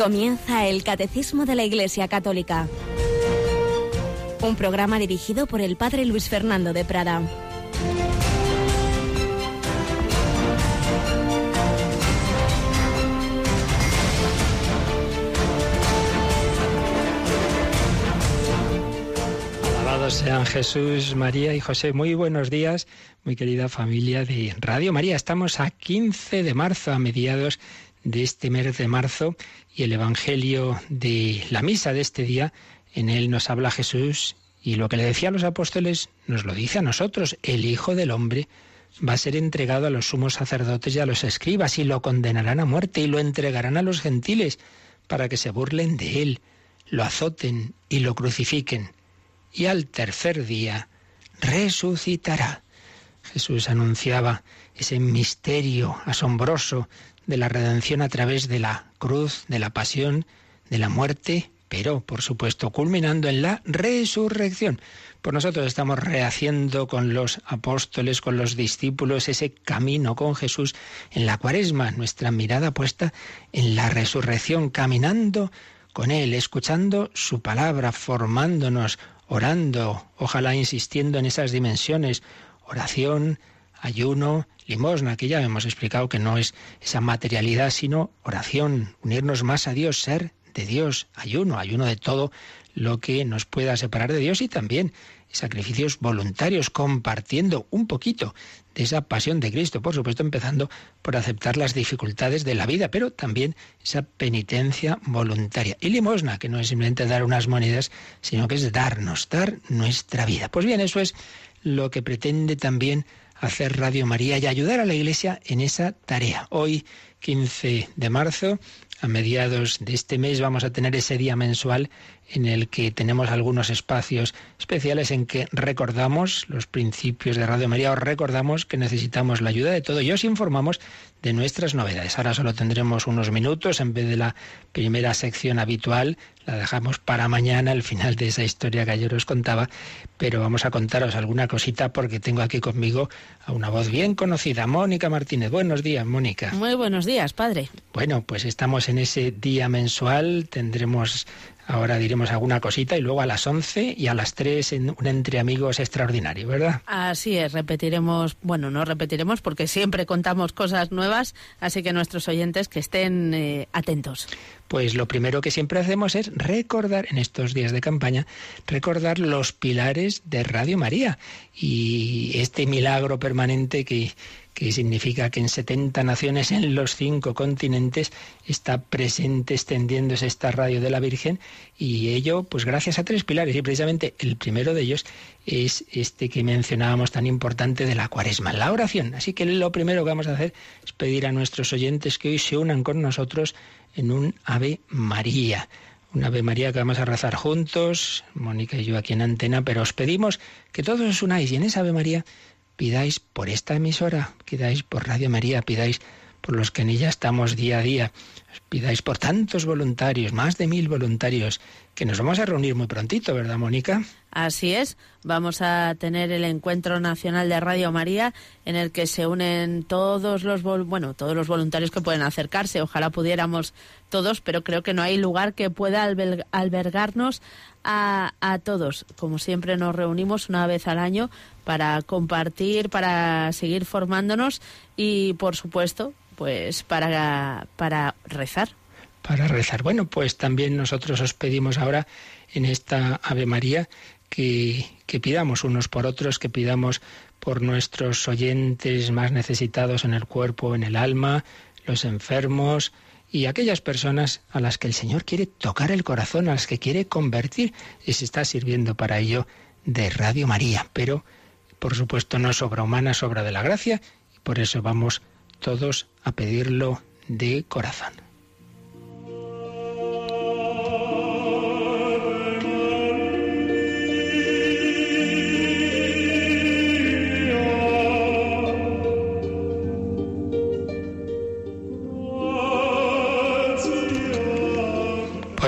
Comienza el Catecismo de la Iglesia Católica, un programa dirigido por el Padre Luis Fernando de Prada. Alabados sean Jesús, María y José. Muy buenos días, muy querida familia de Radio María. Estamos a 15 de marzo, a mediados de este mes de marzo y el Evangelio de la misa de este día, en él nos habla Jesús y lo que le decía a los apóstoles nos lo dice a nosotros, el Hijo del Hombre va a ser entregado a los sumos sacerdotes y a los escribas y lo condenarán a muerte y lo entregarán a los gentiles para que se burlen de él, lo azoten y lo crucifiquen. Y al tercer día resucitará. Jesús anunciaba ese misterio asombroso de la redención a través de la cruz, de la pasión, de la muerte, pero por supuesto culminando en la resurrección. Por nosotros estamos rehaciendo con los apóstoles, con los discípulos, ese camino con Jesús en la cuaresma, nuestra mirada puesta en la resurrección, caminando con Él, escuchando su palabra, formándonos, orando, ojalá insistiendo en esas dimensiones, oración, ayuno, limosna, que ya hemos explicado que no es esa materialidad, sino oración, unirnos más a Dios, ser de Dios, ayuno, ayuno de todo lo que nos pueda separar de Dios y también sacrificios voluntarios, compartiendo un poquito de esa pasión de Cristo, por supuesto empezando por aceptar las dificultades de la vida, pero también esa penitencia voluntaria. Y limosna, que no es simplemente dar unas monedas, sino que es darnos, dar nuestra vida. Pues bien, eso es lo que pretende también hacer Radio María y ayudar a la Iglesia en esa tarea. Hoy, 15 de marzo, a mediados de este mes, vamos a tener ese día mensual en el que tenemos algunos espacios especiales en que recordamos los principios de Radio María, os recordamos que necesitamos la ayuda de todo y os informamos de nuestras novedades. Ahora solo tendremos unos minutos en vez de la primera sección habitual, la dejamos para mañana, el final de esa historia que ayer os contaba, pero vamos a contaros alguna cosita porque tengo aquí conmigo a una voz bien conocida, Mónica Martínez. Buenos días, Mónica. Muy buenos días, padre. Bueno, pues estamos en ese día mensual, tendremos Ahora diremos alguna cosita y luego a las 11 y a las 3 en un entre amigos extraordinario, ¿verdad? Así es, repetiremos, bueno, no repetiremos porque siempre contamos cosas nuevas, así que nuestros oyentes que estén eh, atentos. Pues lo primero que siempre hacemos es recordar, en estos días de campaña, recordar los pilares de Radio María y este milagro permanente que, que significa que en 70 naciones, en los cinco continentes, está presente, extendiéndose esta radio de la Virgen, y ello, pues gracias a tres pilares, y precisamente el primero de ellos es este que mencionábamos tan importante de la cuaresma, la oración. Así que lo primero que vamos a hacer es pedir a nuestros oyentes que hoy se unan con nosotros en un Ave María. Un Ave María que vamos a rezar juntos, Mónica y yo aquí en antena, pero os pedimos que todos os unáis y en esa Ave María pidáis por esta emisora, pidáis por Radio María, pidáis por los que en ella estamos día a día, pidáis por tantos voluntarios, más de mil voluntarios, que nos vamos a reunir muy prontito, ¿verdad, Mónica? Así es, vamos a tener el encuentro nacional de Radio María en el que se unen todos los bueno, todos los voluntarios que pueden acercarse. Ojalá pudiéramos todos, pero creo que no hay lugar que pueda albergarnos a, a todos. Como siempre nos reunimos una vez al año para compartir, para seguir formándonos y, por supuesto, pues para, para rezar. Para rezar. Bueno, pues también nosotros os pedimos ahora en esta Ave María que, pidamos unos por otros, que pidamos por nuestros oyentes más necesitados en el cuerpo, en el alma, los enfermos y aquellas personas a las que el Señor quiere tocar el corazón, a las que quiere convertir, y se está sirviendo para ello de Radio María. Pero por supuesto, no es obra humana, es obra de la gracia, y por eso vamos todos a pedirlo de corazón.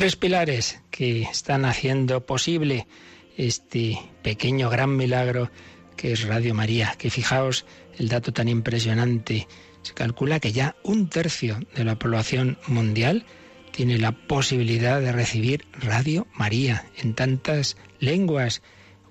Tres pilares que están haciendo posible este pequeño gran milagro que es Radio María, que fijaos el dato tan impresionante, se calcula que ya un tercio de la población mundial tiene la posibilidad de recibir Radio María en tantas lenguas,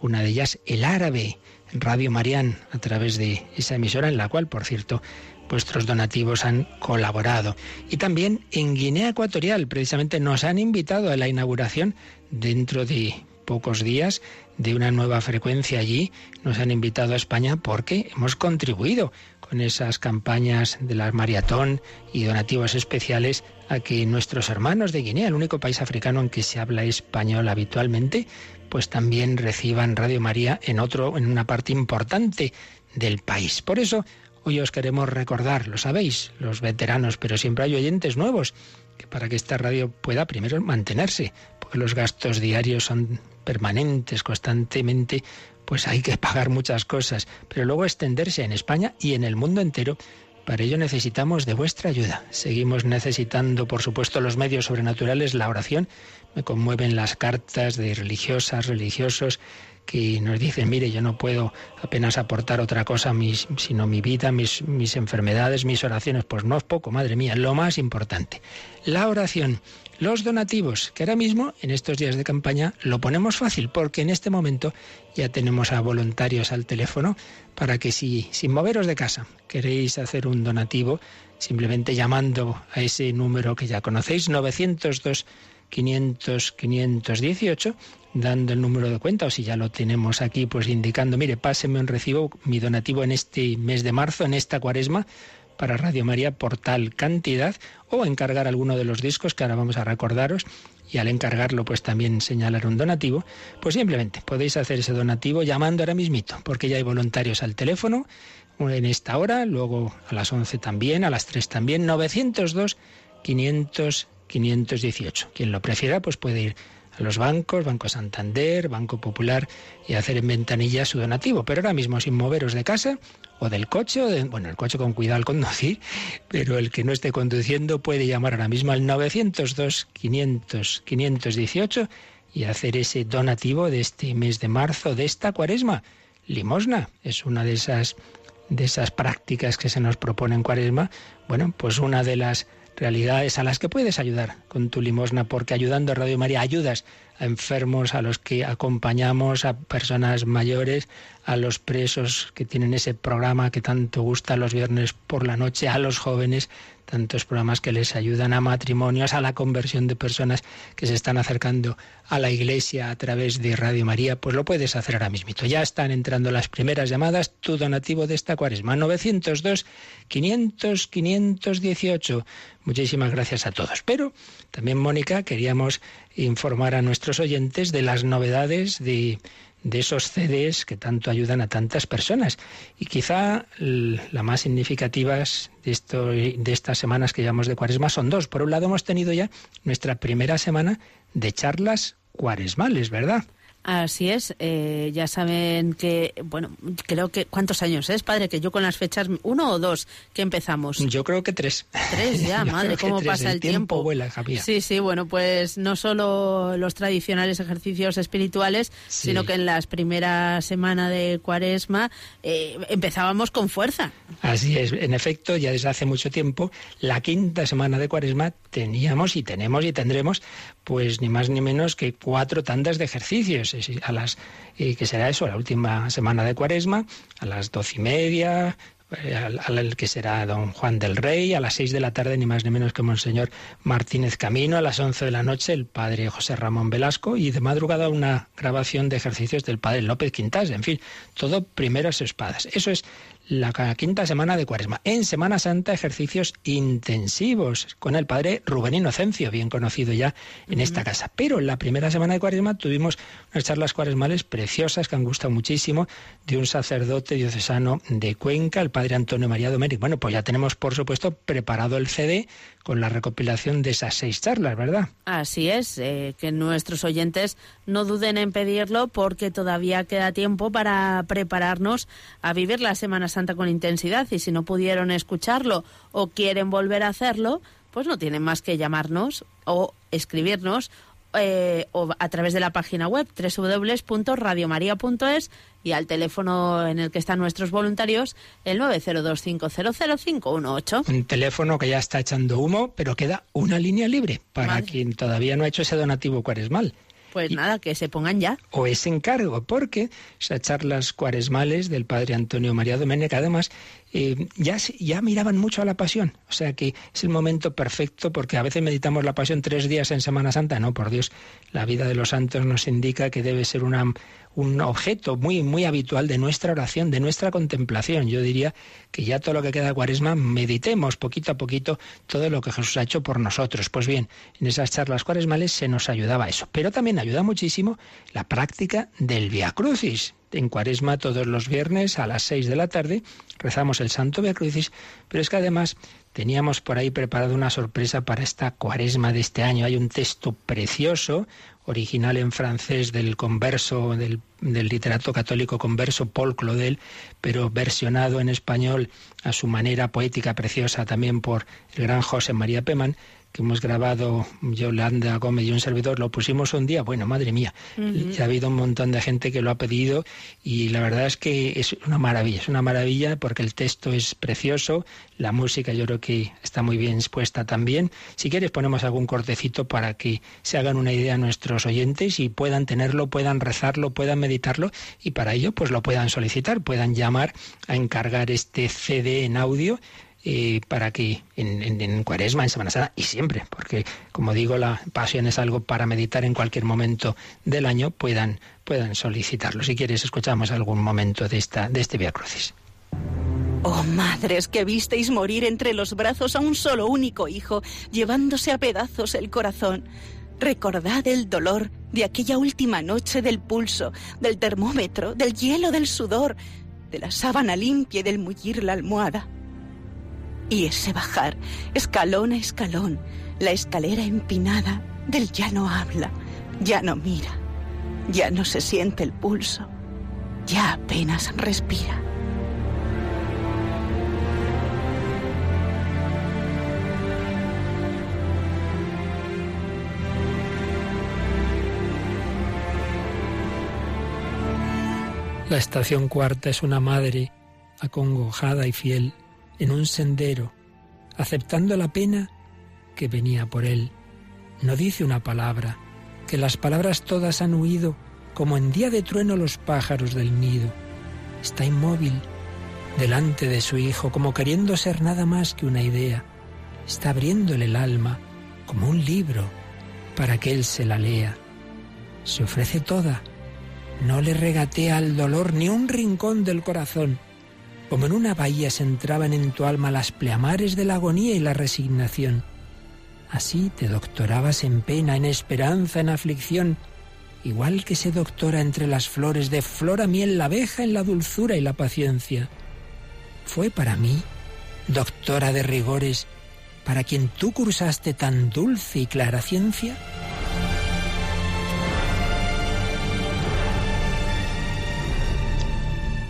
una de ellas el árabe, Radio Marián, a través de esa emisora en la cual, por cierto, vuestros donativos han colaborado. Y también en Guinea Ecuatorial, precisamente nos han invitado a la inauguración dentro de pocos días de una nueva frecuencia allí. Nos han invitado a España porque hemos contribuido con esas campañas de la maratón y donativos especiales a que nuestros hermanos de Guinea, el único país africano en que se habla español habitualmente, pues también reciban Radio María en otro en una parte importante del país. Por eso Hoy os queremos recordar, lo sabéis, los veteranos, pero siempre hay oyentes nuevos, que para que esta radio pueda primero mantenerse, porque los gastos diarios son permanentes, constantemente, pues hay que pagar muchas cosas, pero luego extenderse en España y en el mundo entero. Para ello necesitamos de vuestra ayuda. Seguimos necesitando, por supuesto, los medios sobrenaturales, la oración. Me conmueven las cartas de religiosas, religiosos que nos dicen, mire, yo no puedo apenas aportar otra cosa mis, sino mi vida, mis, mis enfermedades, mis oraciones. Pues no es poco, madre mía, lo más importante. La oración, los donativos, que ahora mismo, en estos días de campaña, lo ponemos fácil, porque en este momento ya tenemos a voluntarios al teléfono para que si, sin moveros de casa, queréis hacer un donativo, simplemente llamando a ese número que ya conocéis, 902 500 518 dando el número de cuenta o si ya lo tenemos aquí, pues indicando, mire, páseme un recibo, mi donativo en este mes de marzo, en esta cuaresma, para Radio María por tal cantidad, o encargar alguno de los discos que ahora vamos a recordaros, y al encargarlo pues también señalar un donativo, pues simplemente podéis hacer ese donativo llamando ahora mismito, porque ya hay voluntarios al teléfono en esta hora, luego a las 11 también, a las 3 también, 902 500 518. Quien lo prefiera pues puede ir los bancos, Banco Santander, Banco Popular, y hacer en ventanilla su donativo. Pero ahora mismo sin moveros de casa o del coche, o bueno, el coche con cuidado al conducir, pero el que no esté conduciendo puede llamar ahora mismo al 902 500 518 y hacer ese donativo de este mes de marzo, de esta cuaresma. Limosna es una de esas de esas prácticas que se nos propone en cuaresma. Bueno, pues una de las realidades a las que puedes ayudar con tu limosna, porque ayudando a Radio María ayudas a enfermos, a los que acompañamos, a personas mayores, a los presos que tienen ese programa que tanto gusta los viernes por la noche, a los jóvenes, tantos programas que les ayudan a matrimonios, a la conversión de personas que se están acercando a la iglesia a través de Radio María, pues lo puedes hacer ahora mismo. Ya están entrando las primeras llamadas, tu donativo de esta cuaresma, 902 500 518. Muchísimas gracias a todos. Pero también, Mónica, queríamos informar a nuestros oyentes de las novedades de de esos CDs que tanto ayudan a tantas personas. Y quizá la más significativas de, esto, de estas semanas que llevamos de cuaresma son dos. Por un lado hemos tenido ya nuestra primera semana de charlas cuaresmales, ¿verdad? Así es, eh, ya saben que, bueno, creo que, ¿cuántos años es, padre? Que yo con las fechas, uno o dos, que empezamos. Yo creo que tres. Tres ya, madre, cómo pasa el, tiempo. Vuela, sí, sí, bueno, pues no solo los tradicionales ejercicios espirituales, sino que en las primeras semanas de cuaresma eh, empezábamos con fuerza. Así es, en efecto, ya desde hace mucho tiempo, la quinta semana de cuaresma teníamos y tenemos y tendremos, pues ni más ni menos que cuatro tandas de ejercicios a las, que será eso, la última semana de cuaresma, a las doce y media, eh, al, que será don Juan del Rey, a las seis de la tarde, ni más ni menos que Monseñor Martínez Camino, a las once de la noche el padre José Ramón Velasco y de madrugada una grabación de ejercicios del padre López Quintas, en fin, todo primeras espadas. Eso es la quinta semana de Cuaresma. En Semana Santa, ejercicios intensivos con el padre Rubén Inocencio, bien conocido ya en esta casa. Pero en la primera semana de Cuaresma tuvimos unas charlas cuaresmales preciosas que han gustado muchísimo de un sacerdote diocesano de Cuenca, el padre Antonio María Domérico. Bueno, pues ya tenemos, por supuesto, preparado el CD con la recopilación de esas seis charlas, ¿verdad? Así es, eh, que nuestros oyentes no duden en pedirlo porque todavía queda tiempo para prepararnos a vivir la Semana Santa con intensidad y si no pudieron escucharlo o quieren volver a hacerlo, pues no tienen más que llamarnos o escribirnos eh, o a través de la página web www.radiomaria.es y al teléfono en el que están nuestros voluntarios, el 902500518. Un teléfono que ya está echando humo, pero queda una línea libre para quien todavía no ha hecho ese donativo cuaresmal. Pues nada, que se pongan ya. O ese encargo, porque esas charlas cuaresmales del padre Antonio María Domenech, además, eh, ya, ya miraban mucho a la pasión. O sea que es el momento perfecto porque a veces meditamos la pasión tres días en Semana Santa. No, por Dios, la vida de los santos nos indica que debe ser un objeto muy, muy habitual de nuestra oración, de nuestra contemplación. Yo diría que ya todo lo que queda cuaresma, meditemos poquito a poquito todo lo que Jesús ha hecho por nosotros. Pues bien, en esas charlas cuaresmales se nos ayudaba eso. Pero también ayuda muchísimo la práctica del Via Crucis en Cuaresma todos los viernes a las seis de la tarde rezamos el Santo Via pero es que además teníamos por ahí preparado una sorpresa para esta Cuaresma de este año. Hay un texto precioso, original en francés del converso, del, del literato católico converso Paul Claudel, pero versionado en español a su manera poética preciosa también por el gran José María Peman, que hemos grabado Yolanda Gómez y un servidor, lo pusimos un día, bueno, madre mía, ha habido un montón de gente que lo ha pedido y la verdad es que es una maravilla, es una maravilla porque el texto es precioso, la música yo creo que está muy bien expuesta también. Si quieres ponemos algún cortecito para que se hagan una idea nuestros oyentes y puedan tenerlo, puedan rezarlo, puedan meditarlo y para ello pues lo puedan solicitar, puedan llamar a encargar este CD en audio eh, para que en, Cuaresma, en Semana Santa y siempre, porque como digo, la pasión es algo para meditar en cualquier momento del año, puedan, puedan solicitarlo. Si quieres, escuchamos algún momento de, esta, de este Via Crucis. Oh madres que visteis morir entre los brazos a un solo único hijo, llevándose a pedazos el corazón. Recordad el dolor de aquella última noche del pulso, del termómetro, del hielo del sudor, de la sábana limpia y del mullir la almohada. Y ese bajar, escalón a escalón, la escalera empinada del ya no habla, ya no mira, ya no se siente el pulso, ya apenas respira. La estación cuarta es una madre acongojada y fiel en un sendero, aceptando la pena que venía por él. No dice una palabra, que las palabras todas han huido, como en día de trueno los pájaros del nido. Está inmóvil, delante de su hijo, como queriendo ser nada más que una idea. Está abriéndole el alma, como un libro, para que él se la lea. Se ofrece toda, no le regatea al dolor ni un rincón del corazón como en una bahía se entraban en tu alma las pleamares de la agonía y la resignación. Así te doctorabas en pena, en esperanza, en aflicción, igual que se doctora entre las flores de flor a miel la abeja en la dulzura y la paciencia. Fue para mí, doctora de rigores, para quien tú cursaste tan dulce y clara ciencia.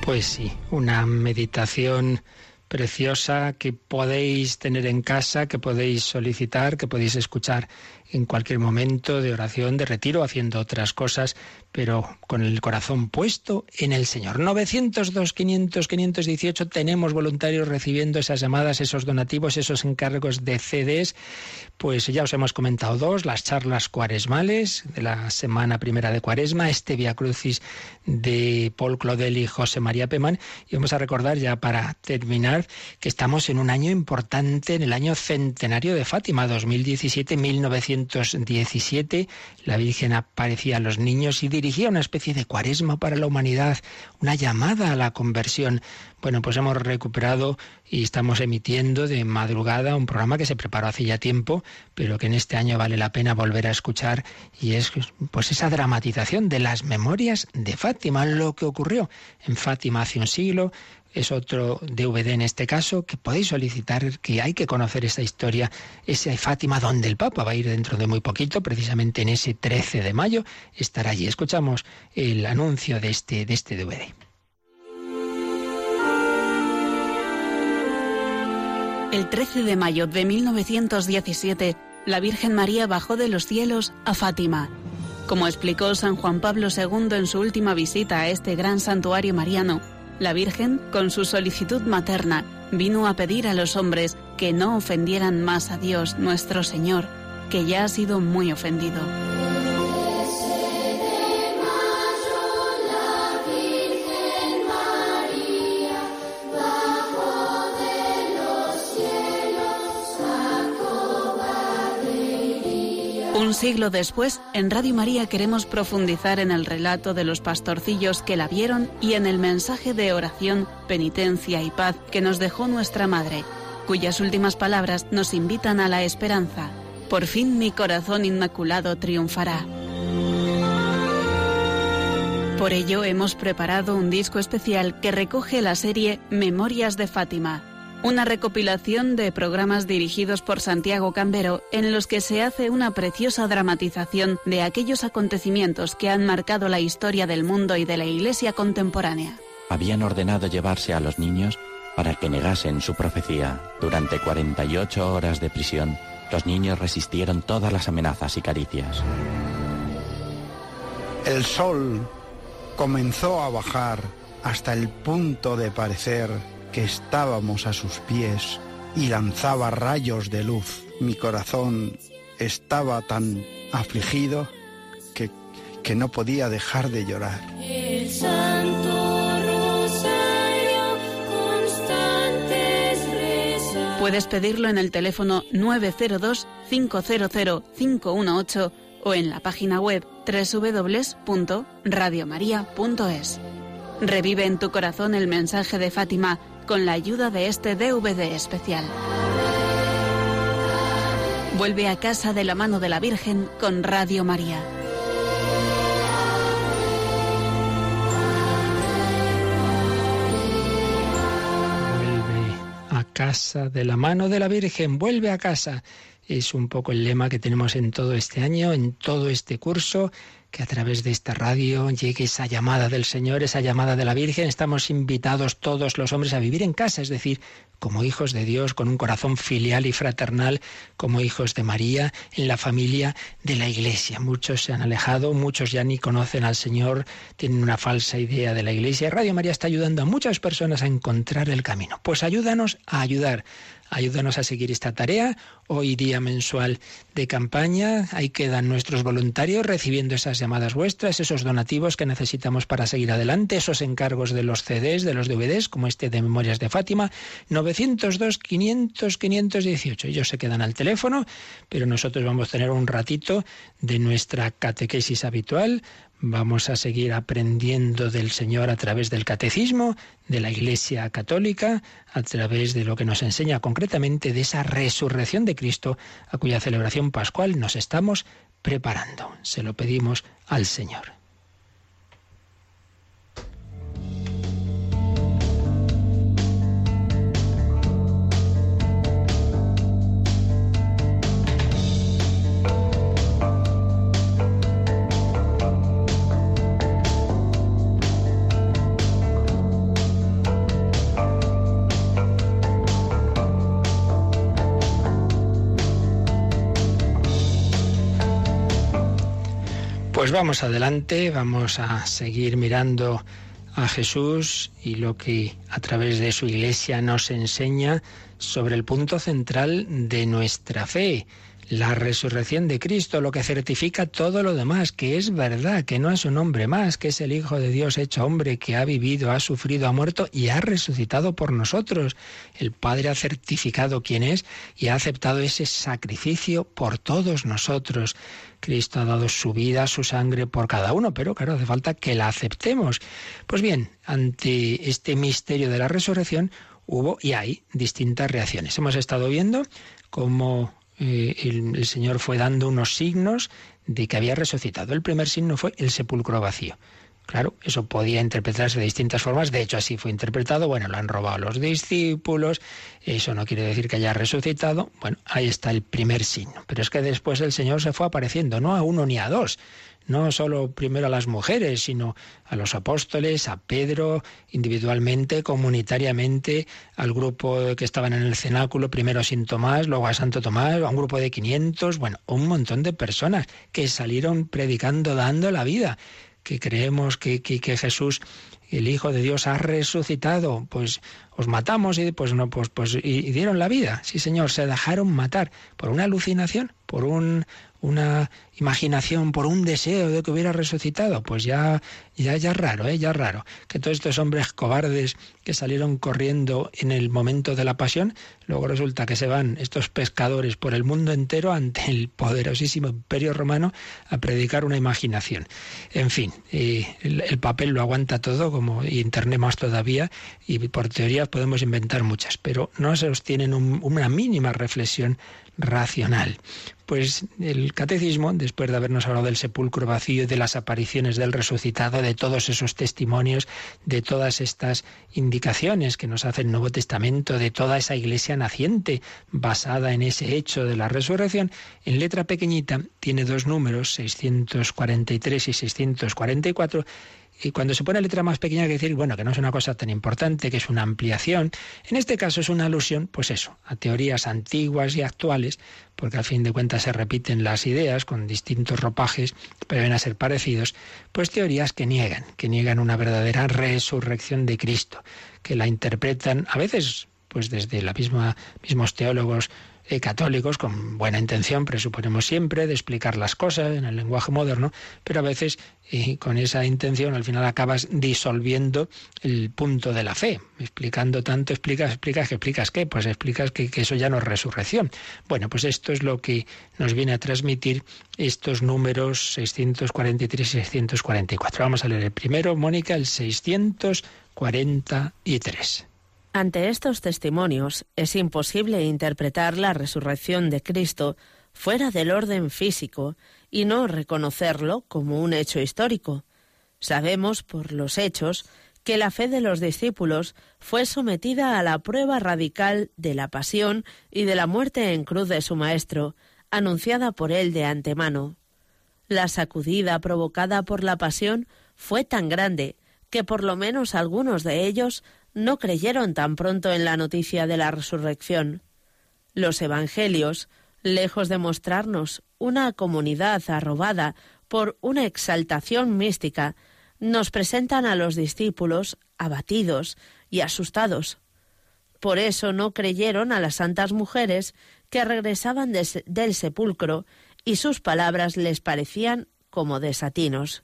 Pues sí, una meditación preciosa que podéis tener en casa, que podéis solicitar, que podéis escuchar en cualquier momento de oración, de retiro, haciendo otras cosas, pero con el corazón puesto en el Señor. 902, 500, 518 tenemos voluntarios recibiendo esas llamadas, esos donativos, esos encargos de CDs. Pues ya os hemos comentado dos, las charlas cuaresmales de la semana primera de cuaresma, este Via Crucis de Paul Claudel y José María Pemán. Y vamos a recordar ya para terminar que estamos en un año importante, en el año centenario de Fátima, 2017-1900 1917 la Virgen aparecía a los niños y dirigía una especie de cuaresma para la humanidad, una llamada a la conversión. Bueno, pues hemos recuperado y estamos emitiendo de madrugada un programa que se preparó hace ya tiempo, pero que en este año vale la pena volver a escuchar y es pues esa dramatización de las memorias de Fátima, lo que ocurrió en Fátima hace un siglo, es otro DVD en este caso, que podéis solicitar, que hay que conocer esa historia, ese Fátima donde el Papa va a ir dentro de muy poquito, precisamente en ese 13 de mayo, estará allí. Escuchamos el anuncio de este, de este DVD. El 13 de mayo de 1917, la Virgen María bajó de los cielos a Fátima. Como explicó San Juan Pablo II en su última visita a este gran santuario mariano, la Virgen, con su solicitud materna, vino a pedir a los hombres que no ofendieran más a Dios nuestro Señor, que ya ha sido muy ofendido. Un siglo después, en Radio María queremos profundizar en el relato de los pastorcillos que la vieron y en el mensaje de oración, penitencia y paz que nos dejó nuestra Madre, cuyas últimas palabras nos invitan a la esperanza. Por fin mi corazón inmaculado triunfará. Por ello hemos preparado un disco especial que recoge la serie Memorias de Fátima una recopilación de programas dirigidos por Santiago Cambero en los que se hace una preciosa dramatización de aquellos acontecimientos que han marcado la historia del mundo y de la Iglesia contemporánea. Habían ordenado llevarse a los niños para que negasen su profecía. Durante 48 horas de prisión, los niños resistieron todas las amenazas y caricias. El sol comenzó a bajar hasta el punto de parecer que estábamos a sus pies y lanzaba rayos de luz. Mi corazón estaba tan afligido que, que no podía dejar de llorar. El Santo Rosario, Puedes pedirlo en el teléfono 902-500-518 o en la página web www.radiomaria.es. Revive en tu corazón el mensaje de Fátima con la ayuda de este DVD especial. Vuelve a casa de la mano de la Virgen con Radio María. Vuelve a casa de la mano de la Virgen, vuelve a casa. Es un poco el lema que tenemos en todo este año, en todo este curso que a través de esta radio llegue esa llamada del Señor, esa llamada de la Virgen. Estamos invitados todos los hombres a vivir en casa, es decir, como hijos de Dios, con un corazón filial y fraternal, como hijos de María, en la familia de la Iglesia. Muchos se han alejado, muchos ya ni conocen al Señor, tienen una falsa idea de la Iglesia. Radio María está ayudando a muchas personas a encontrar el camino. Pues ayúdanos a ayudar Ayúdanos a seguir esta tarea. Hoy día mensual de campaña. Ahí quedan nuestros voluntarios recibiendo esas llamadas vuestras, esos donativos que necesitamos para seguir adelante, esos encargos de los CDs, de los DVDs, como este de Memorias de Fátima. 902 500 518. Ellos se quedan al teléfono, pero nosotros vamos a tener un ratito de nuestra catequesis habitual Vamos a seguir aprendiendo del Señor a través del catecismo, de la Iglesia Católica, a través de lo que nos enseña concretamente de esa resurrección de Cristo a cuya celebración pascual nos estamos preparando. Se lo pedimos al Señor. Pues vamos adelante, vamos a seguir mirando a Jesús y lo que a través de su iglesia nos enseña sobre el punto central de nuestra fe, la resurrección de Cristo, lo que certifica todo lo demás, que es verdad, que no es un hombre más, que es el Hijo de Dios hecho hombre, que ha vivido, ha sufrido, ha muerto y ha resucitado por nosotros. El Padre ha certificado quién es y ha aceptado ese sacrificio por todos nosotros. Cristo ha dado su vida, su sangre por cada uno, pero claro, hace falta que la aceptemos. Pues bien, ante este misterio de la resurrección hubo y hay distintas reacciones. Hemos estado viendo cómo eh, el, Señor fue dando unos signos de que había resucitado. El primer signo fue el sepulcro vacío. Claro, eso podía interpretarse de distintas formas, de hecho así fue interpretado, bueno, lo han robado los discípulos, eso no quiere decir que haya resucitado, bueno, ahí está el primer signo, pero es que después el Señor se fue apareciendo, no a uno ni a dos, no solo primero a las mujeres, sino a los apóstoles, a Pedro, individualmente, comunitariamente, al grupo que estaban en el cenáculo, primero a Tomás, luego a Santo Tomás, a un grupo de 500, bueno, un montón de personas que salieron predicando, dando la vida, que creemos que, que, que Jesús el Hijo de Dios ha resucitado, pues os matamos y pues no, pues, pues y dieron la vida. Sí, Señor, se dejaron matar por una alucinación, por un, una imaginación, por un deseo de que hubiera resucitado, pues ya, ya, ya raro, ¿eh? ya raro. Que todos estos hombres cobardes que salieron corriendo en el momento de la pasión, luego resulta que se van estos pescadores por el mundo entero ante el poderosísimo imperio romano a predicar una imaginación. En fin, el, papel lo aguanta todo, como Internet más todavía, y por teorías podemos inventar muchas, pero no se sostienen una mínima reflexión racional. Pues el catecismo, después de habernos hablado del sepulcro vacío y de las apariciones del resucitado, de todos esos testimonios, de todas estas indicaciones que nos hace el Nuevo Testamento, de toda esa iglesia naciente basada en ese hecho de la resurrección, en letra pequeñita tiene dos números, 643 y 644, y cuando se pone letra más pequeña hay que decir, bueno, que no es una cosa tan importante, que es una ampliación. En este caso es una alusión, pues eso, a teorías antiguas y actuales, porque al fin de cuentas se repiten las ideas con distintos ropajes, pero ven a ser parecidos, pues teorías que niegan, que niegan una verdadera resurrección de Cristo, que la interpretan a veces pues desde misma mismos teólogos eh, católicos con buena intención, presuponemos siempre, de explicar las cosas en el lenguaje moderno, pero a veces eh, con esa intención al final acabas disolviendo el punto de la fe, explicando tanto, explicas, explicas, que explicas qué, pues explicas que, que eso ya no es resurrección. Bueno, pues esto es lo que nos viene a transmitir estos números 643 y 644. Vamos a leer el primero, Mónica, el 643. Ante estos testimonios es imposible interpretar la resurrección de Cristo fuera del orden físico y no reconocerlo como un hecho histórico. Sabemos por los hechos que la fe de los discípulos fue sometida a la prueba radical de la pasión y de la muerte en cruz de su Maestro, anunciada por él de antemano. La sacudida provocada por la pasión fue tan grande que por lo menos algunos de ellos no creyeron tan pronto en la noticia de la resurrección. Los Evangelios, lejos de mostrarnos una comunidad arrobada por una exaltación mística, nos presentan a los discípulos abatidos y asustados. Por eso no creyeron a las santas mujeres que regresaban del sepulcro y sus palabras les parecían como desatinos.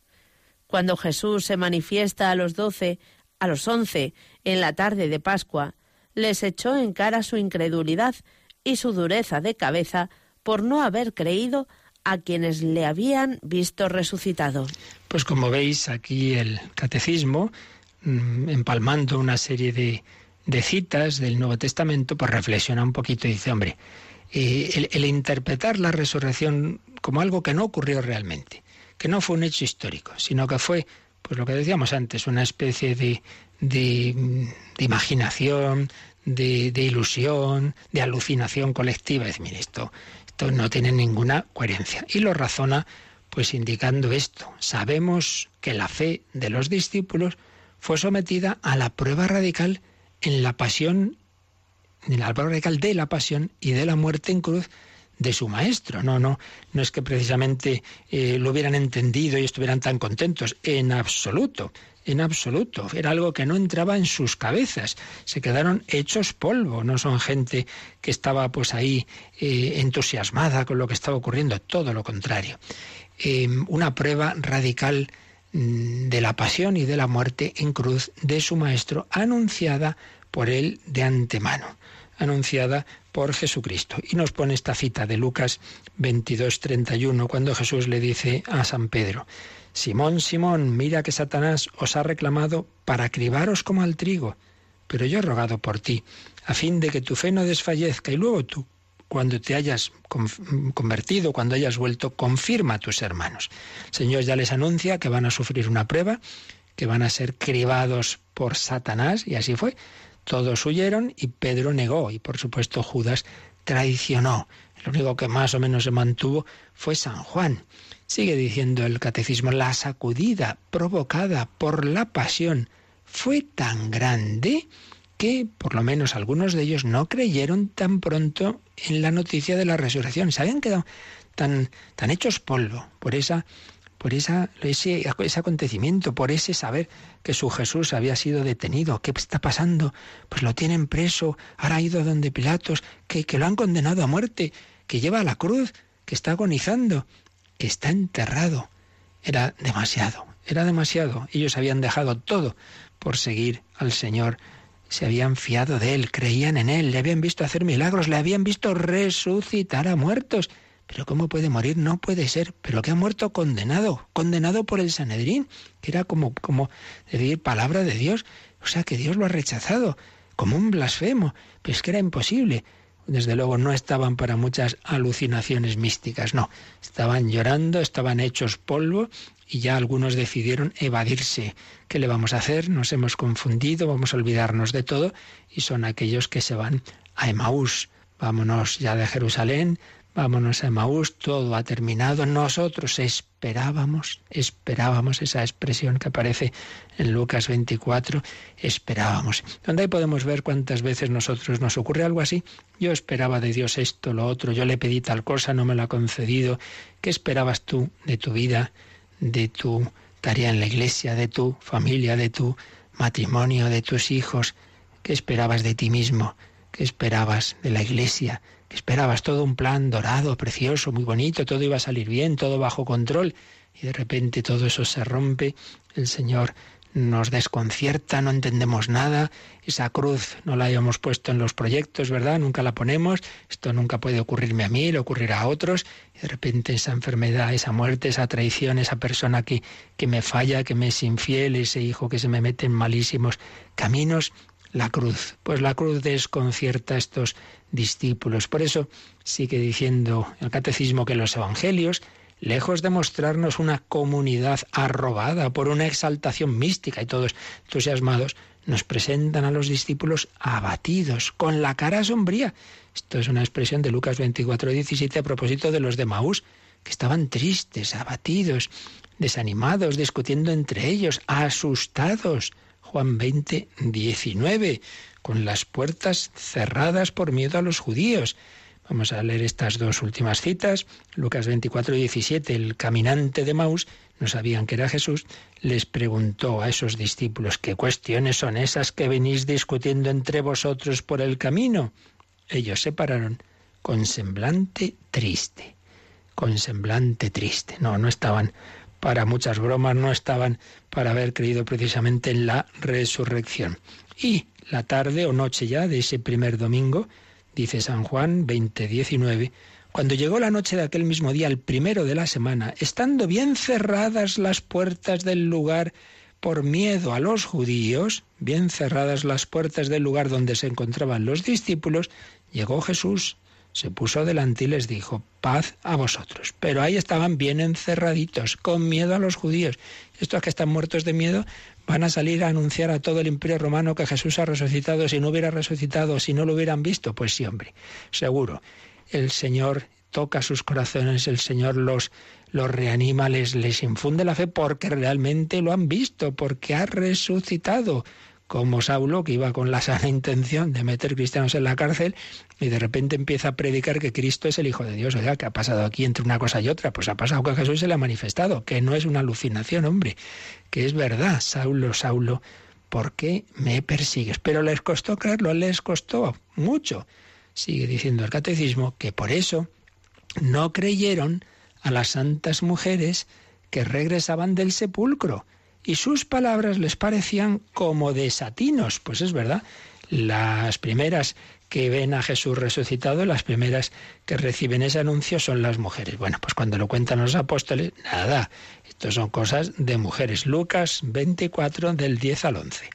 Cuando Jesús se manifiesta a los doce a los once, en la tarde de Pascua, les echó en cara su incredulidad y su dureza de cabeza por no haber creído a quienes le habían visto resucitado. Pues como veis aquí el catecismo, mm, empalmando una serie de, de citas del Nuevo Testamento, pues reflexiona un poquito y dice, hombre, eh, el, el, interpretar la resurrección como algo que no ocurrió realmente, que no fue un hecho histórico, sino que fue pues lo que decíamos antes, una especie de, de, imaginación, de, ilusión, de alucinación colectiva. Es decir, esto, esto no tiene ninguna coherencia. Y lo razona pues indicando esto. Sabemos que la fe de los discípulos fue sometida a la prueba radical en la pasión, en la prueba radical de la pasión y de la muerte en cruz de su maestro. No, no, no es que precisamente eh, lo hubieran entendido y estuvieran tan contentos, en absoluto en absoluto. Era algo que no entraba en sus cabezas. Se quedaron hechos polvo. No son gente que estaba pues ahí eh, entusiasmada con lo que estaba ocurriendo. Todo lo contrario. Em, una prueba radical mm, de la pasión y de la muerte en cruz de su maestro, anunciada por él de antemano, anunciada por Jesucristo. Y nos pone esta cita de Lucas 22, 31, cuando Jesús le dice a San Pedro, Simón, Simón, mira que Satanás os ha reclamado para cribaros como al trigo, pero yo he rogado por ti, a fin de que tu fe no desfallezca y luego tú, cuando te hayas convertido, cuando hayas vuelto, confirma a tus hermanos. Señor ya les anuncia que van a sufrir una prueba, que van a ser cribados por Satanás, y así fue. Todos huyeron y Pedro negó, y por supuesto Judas traicionó. El único que más o menos se mantuvo fue San Juan. Sigue diciendo el catecismo, la sacudida provocada por la pasión fue tan grande que por lo menos algunos de ellos no creyeron tan pronto en la noticia de la resurrección. Se habían quedado tan, tan hechos polvo por esa por esa, ese, ese, acontecimiento, por ese saber que su Jesús había sido detenido. ¿Qué está pasando? Pues lo tienen preso, ahora ha ido donde Pilatos, que, que lo han condenado a muerte, que lleva a la cruz, que está agonizando que está enterrado. Era demasiado, era demasiado. Ellos habían dejado todo por seguir al Señor. Se habían fiado de Él, creían en Él, le habían visto hacer milagros, le habían visto resucitar a muertos. Pero ¿cómo puede morir? No puede ser. Pero que ha muerto condenado, condenado por el Sanedrín, que era como, como decir palabra de Dios. O sea que Dios lo ha rechazado, como un blasfemo. Pero es que era imposible desde luego no estaban para muchas alucinaciones místicas, no, estaban llorando, estaban hechos polvo y ya algunos decidieron evadirse. ¿Qué le vamos a hacer? Nos hemos confundido, vamos a olvidarnos de todo y son aquellos que se van a Emaús. Vámonos ya de Jerusalén, Vámonos a Maús, todo ha terminado. Nosotros esperábamos, esperábamos esa expresión que aparece en Lucas 24, esperábamos. Donde ahí podemos ver cuántas veces nosotros nos ocurre algo así. Yo esperaba de Dios esto, lo otro, yo le pedí tal cosa, no me lo ha concedido. ¿Qué esperabas tú de tu vida, de tu tarea en la iglesia, de tu familia, de tu matrimonio, de tus hijos? ¿Qué esperabas de ti mismo? ¿Qué esperabas de la iglesia? Esperabas todo un plan dorado, precioso, muy bonito, todo iba a salir bien, todo bajo control, y de repente todo eso se rompe, el Señor nos desconcierta, no entendemos nada, esa cruz no la habíamos puesto en los proyectos, ¿verdad? Nunca la ponemos, esto nunca puede ocurrirme a mí, le ocurrirá a otros, y de repente esa enfermedad, esa muerte, esa traición, esa persona que, que me falla, que me es infiel, ese hijo que se me mete en malísimos caminos, la cruz. Pues la cruz desconcierta a estos discípulos. Por eso sigue diciendo el catecismo que los evangelios, lejos de mostrarnos una comunidad arrobada por una exaltación mística y todos entusiasmados, nos presentan a los discípulos abatidos, con la cara sombría. Esto es una expresión de Lucas 24, 17 a propósito de los de Maús, que estaban tristes, abatidos, desanimados, discutiendo entre ellos, asustados. Juan 20, 19, con las puertas cerradas por miedo a los judíos. Vamos a leer estas dos últimas citas. Lucas 24, 17, el caminante de Maús, no sabían que era Jesús, les preguntó a esos discípulos, ¿qué cuestiones son esas que venís discutiendo entre vosotros por el camino? Ellos se pararon con semblante triste, con semblante triste. No, no estaban para muchas bromas, no estaban para haber creído precisamente en la resurrección. Y la tarde o noche ya de ese primer domingo, dice San Juan 20:19, cuando llegó la noche de aquel mismo día, el primero de la semana, estando bien cerradas las puertas del lugar por miedo a los judíos, bien cerradas las puertas del lugar donde se encontraban los discípulos, llegó Jesús se puso delante y les dijo, paz a vosotros. Pero ahí estaban bien encerraditos, con miedo a los judíos. Estos que están muertos de miedo van a salir a anunciar a todo el imperio romano que Jesús ha resucitado. Si no hubiera resucitado, si no lo hubieran visto, pues sí, hombre, seguro. El Señor toca sus corazones, el Señor los, los reanima, les, les infunde la fe porque realmente lo han visto, porque ha resucitado como Saulo, que iba con la sana intención de meter cristianos en la cárcel, y de repente empieza a predicar que Cristo es el Hijo de Dios. Oiga, ¿qué ha pasado aquí entre una cosa y otra? Pues ha pasado que Jesús se le ha manifestado, que no es una alucinación, hombre, que es verdad. Saulo, Saulo, ¿por qué me persigues? Pero les costó creerlo, les costó mucho. Sigue diciendo el catecismo que por eso no creyeron a las santas mujeres que regresaban del sepulcro y sus palabras les parecían como desatinos. Pues es verdad, las primeras que ven a Jesús resucitado, las primeras que reciben ese anuncio son las mujeres. Bueno, pues cuando lo cuentan los apóstoles, nada, esto son cosas de mujeres. Lucas 24 del 10 al 11.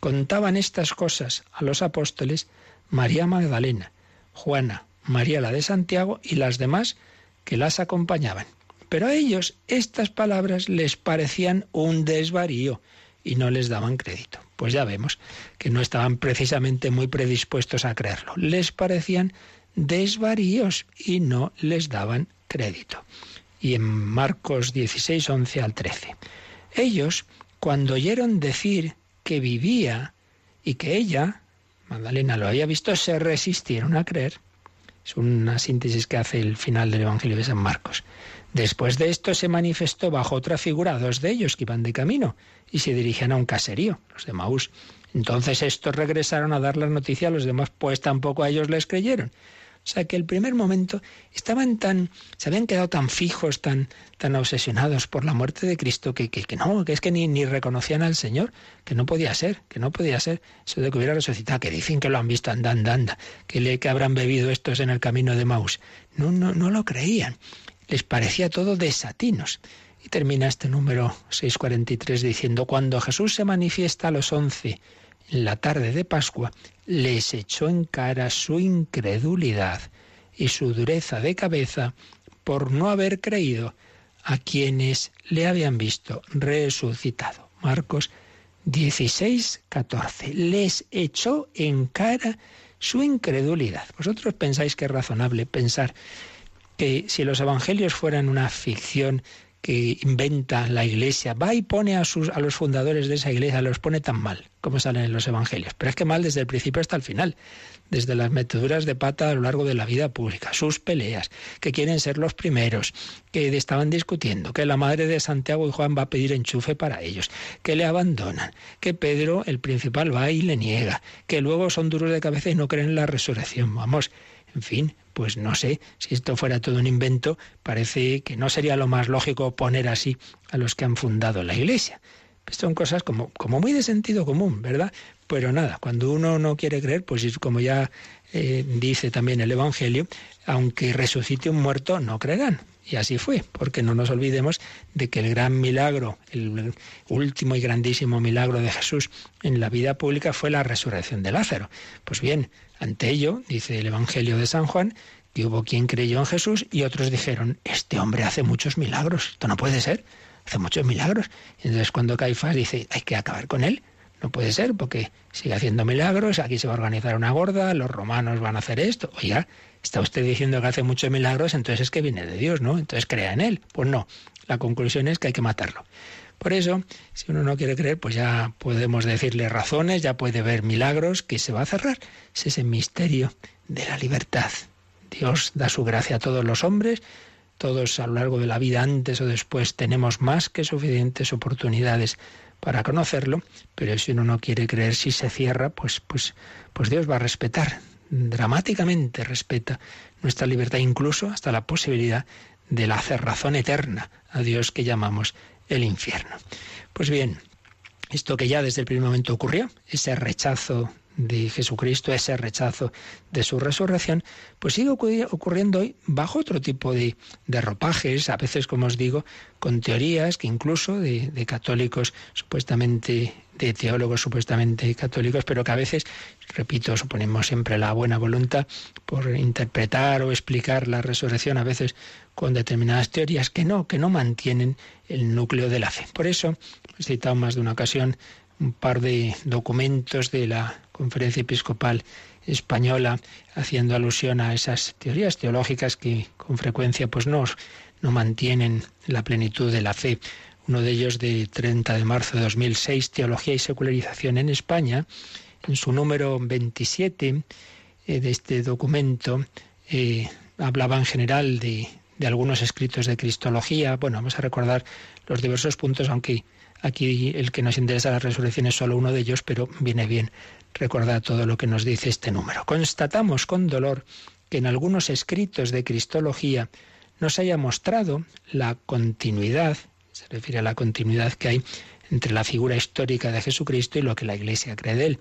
Contaban estas cosas a los apóstoles María Magdalena, Juana, María la de Santiago y las demás que las acompañaban. Pero a ellos estas palabras les parecían un desvarío y no les daban crédito. Pues ya vemos que no estaban precisamente muy predispuestos a creerlo. Les parecían desvaríos y no les daban crédito. Y en Marcos 16, 11 al 13. Ellos, cuando oyeron decir que vivía y que ella, Magdalena, lo había visto, se resistieron a creer. Es una síntesis que hace el final del Evangelio de San Marcos. Después de esto se manifestó bajo otra figura dos de ellos que iban de camino y se dirigían a un caserío, los de Maús. Entonces estos regresaron a dar la noticia a los demás, pues tampoco a ellos les creyeron. O sea que el primer momento estaban tan, se habían quedado tan fijos, tan, tan obsesionados por la muerte de Cristo, que, que, que no, que es que ni, ni, reconocían al Señor, que no podía ser, que no podía ser eso de que hubiera resucitado, que dicen que lo han visto andando, anda, que, le, que habrán bebido estos en el camino de Maús. No, no, no lo creían les parecía todo desatinos. Y termina este número 643 diciendo, cuando Jesús se manifiesta a los once en la tarde de Pascua, les echó en cara su incredulidad y su dureza de cabeza por no haber creído a quienes le habían visto resucitado. Marcos 16, 14. Les echó en cara su incredulidad. ¿Vosotros pensáis que es razonable pensar que si los evangelios fueran una ficción que inventa la iglesia, va y pone a, sus, a los fundadores de esa iglesia, los pone tan mal como salen en los evangelios. Pero es que mal desde el principio hasta el final, desde las meteduras de pata a lo largo de la vida pública, sus peleas, que quieren ser los primeros, que estaban discutiendo, que la madre de Santiago y Juan va a pedir enchufe para ellos, que le abandonan, que Pedro, el principal, va y le niega, que luego son duros de cabeza y no creen en la resurrección. Vamos, en fin, pues no sé, si esto fuera todo un invento, parece que no sería lo más lógico poner así a los que han fundado la Iglesia. Pues son cosas como, como muy de sentido común, ¿verdad? Pero nada, cuando uno no quiere creer, pues como ya eh, dice también el Evangelio, aunque resucite un muerto, no creerán. Y así fue, porque no nos olvidemos de que el gran milagro, el último y grandísimo milagro de Jesús en la vida pública fue la resurrección de Lázaro. Pues bien, ante ello, dice el Evangelio de San Juan, que hubo quien creyó en Jesús y otros dijeron, este hombre hace muchos milagros, esto no puede ser, hace muchos milagros. Y entonces cuando Caifás dice, hay que acabar con él, no puede ser porque sigue haciendo milagros, aquí se va a organizar una gorda, los romanos van a hacer esto. Oiga, está usted diciendo que hace muchos milagros, entonces es que viene de Dios, ¿no? Entonces crea en él. Pues no, la conclusión es que hay que matarlo. Por eso, si uno no quiere creer, pues ya podemos decirle razones, ya puede ver milagros que se va a cerrar. Es ese misterio de la libertad. Dios da su gracia a todos los hombres, todos a lo largo de la vida, antes o después, tenemos más que suficientes oportunidades para conocerlo, pero si uno no quiere creer, si se cierra, pues, pues, pues Dios va a respetar, dramáticamente respeta nuestra libertad, incluso hasta la posibilidad de la cerrazón eterna a Dios que llamamos el infierno. Pues bien, esto que ya desde el primer momento ocurrió, ese rechazo de Jesucristo, ese rechazo de su resurrección, pues sigue ocurriendo hoy bajo otro tipo de, de ropajes, a veces, como os digo, con teorías que incluso de, de, católicos supuestamente, de teólogos supuestamente católicos, pero que a veces, repito, suponemos siempre la buena voluntad por interpretar o explicar la resurrección, a veces con determinadas teorías que no, que no mantienen el núcleo de la fe. Por eso he citado más de una ocasión un par de documentos de la Conferencia Episcopal Española haciendo alusión a esas teorías teológicas que con frecuencia pues no, no mantienen la plenitud de la fe. uno de ellos de 30 de marzo de 2006, Teología y Secularización en España, en su número 27 eh, de este documento, eh, hablaba en general de, de algunos escritos de Cristología. Bueno, vamos a recordar los diversos puntos, aunque aquí el que nos interesa la resurrección es solo uno de ellos, pero viene bien recordar todo lo que nos dice este número. Constatamos con dolor que en algunos escritos de Cristología nos haya mostrado la continuidad, se refiere a la continuidad que hay entre la figura histórica de Jesucristo y lo que la Iglesia cree de él.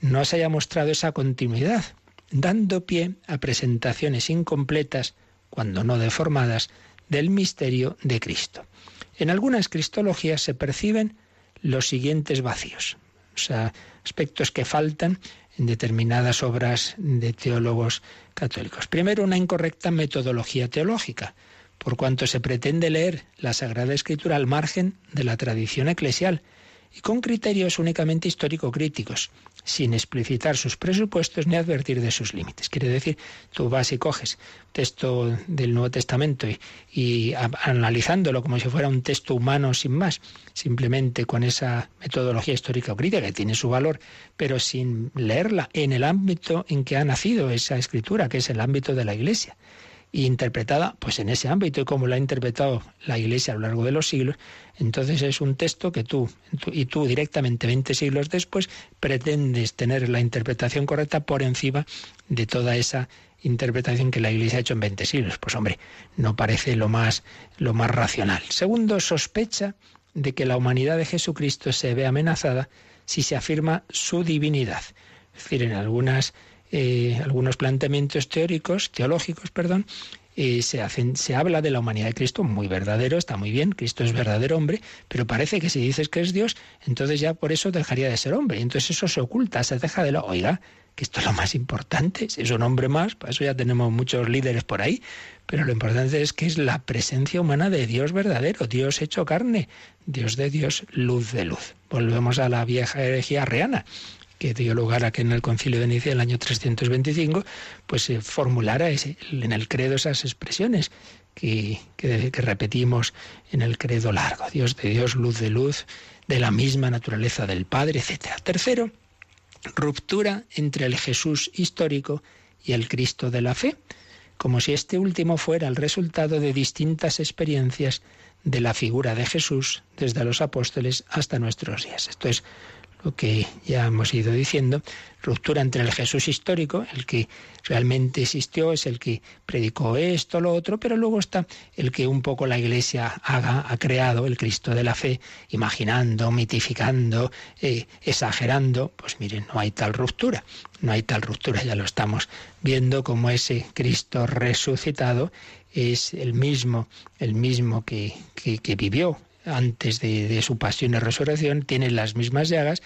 No se haya mostrado esa continuidad, dando pie a presentaciones incompletas, cuando no deformadas, del misterio de Cristo. En algunas cristologías se perciben los siguientes vacíos, o sea, aspectos que faltan en determinadas obras de teólogos católicos. Primero, una incorrecta metodología teológica, por cuanto se pretende leer la Sagrada Escritura al margen de la tradición eclesial y con criterios únicamente histórico-críticos, sin explicitar sus presupuestos ni advertir de sus límites. Quiere decir, tú vas y coges texto del Nuevo Testamento y, analizándolo como si fuera un texto humano sin más, simplemente con esa metodología histórica o crítica que tiene su valor, pero sin leerla en el ámbito en que ha nacido esa escritura, que es el ámbito de la Iglesia interpretada pues en ese ámbito y como la ha interpretado la Iglesia a lo largo de los siglos, entonces es un texto que tú, y tú directamente 20 siglos después pretendes tener la interpretación correcta por encima de toda esa interpretación que la Iglesia ha hecho en 20 siglos. Pues hombre, no parece lo más lo más racional. Segundo, sospecha de que la humanidad de Jesucristo se ve amenazada si se afirma su divinidad. Es decir, en algunas eh, algunos planteamientos teóricos, teológicos, perdón, eh, se, hacen, se habla de la humanidad de Cristo, muy verdadero, está muy bien, Cristo es verdadero hombre, pero parece que si dices que es Dios, entonces ya por eso dejaría de ser hombre. Y entonces eso se oculta, se deja de lo, oiga, que esto es lo más importante, si es un hombre más, para eso ya tenemos muchos líderes por ahí, pero lo importante es que es la presencia humana de Dios verdadero, Dios hecho carne, Dios de Dios, luz de luz. Volvemos a la vieja herejía reana que dio lugar a que en el concilio de Nicea el año 325 pues se formulara ese, en el credo esas expresiones que, que, repetimos en el credo largo. Dios de Dios, luz de luz, de la misma naturaleza del Padre, etc. Tercero, ruptura entre el Jesús histórico y el Cristo de la fe, como si este último fuera el resultado de distintas experiencias de la figura de Jesús desde los apóstoles hasta nuestros días. Esto es lo que ya hemos ido diciendo, ruptura entre el Jesús histórico, el que realmente existió, es el que predicó esto, lo otro, pero luego está el que un poco la Iglesia haga, ha creado, el Cristo de la fe, imaginando, mitificando, eh, exagerando, pues miren, no hay tal ruptura, no hay tal ruptura, ya lo estamos viendo como ese Cristo resucitado es el mismo, el mismo que, que, que vivió antes de, su pasión y resurrección, tiene las mismas llagas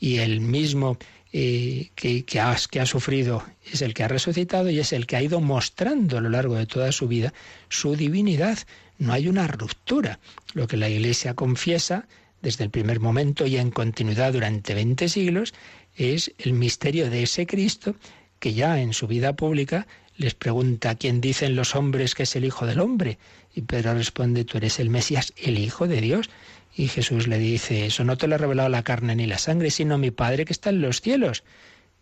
y el mismo eh, que, ha, que, ha, sufrido es el que ha resucitado y es el que ha ido mostrando a lo largo de toda su vida su divinidad. No hay una ruptura. Lo que la Iglesia confiesa desde el primer momento y en continuidad durante 20 siglos es el misterio de ese Cristo que ya en su vida pública les pregunta quién dicen los hombres que es el Hijo del Hombre. Y Pedro responde, tú eres el Mesías, el Hijo de Dios. Y Jesús le dice, eso no te lo ha revelado la carne ni la sangre, sino mi Padre que está en los cielos.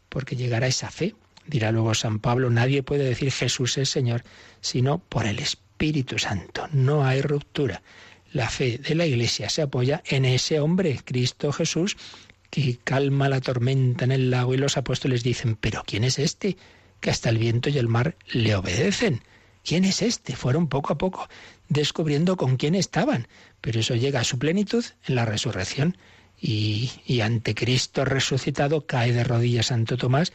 Porque llegará esa fe. Dirá luego San Pablo, nadie puede decir Jesús es Señor, sino por el Espíritu Santo. No hay ruptura. La fe de la Iglesia se apoya en ese hombre, Cristo Jesús, que calma la tormenta en el lago y los apóstoles dicen, pero ¿quién es este? Que hasta el viento y el mar le obedecen. ¿Quién es este? Fueron poco a poco descubriendo con quién estaban, pero eso llega a su plenitud en la resurrección. Y, ante Cristo resucitado cae de rodillas Santo Tomás,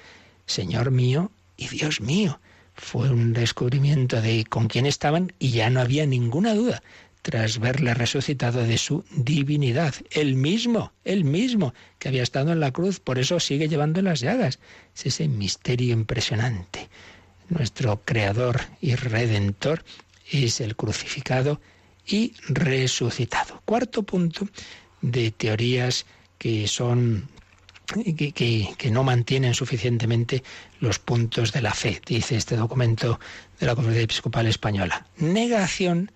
Señor mío y Dios mío. Fue un descubrimiento de con quién estaban y ya no había ninguna duda tras verle resucitado de su divinidad. El mismo, el mismo que había estado en la cruz, por eso sigue llevando las llagas. Es ese misterio impresionante nuestro Creador y Redentor, es el crucificado y resucitado. Cuarto punto de teorías que son que, que, no mantienen suficientemente los puntos de la fe, dice este documento de la Conferencia Episcopal Española. Negación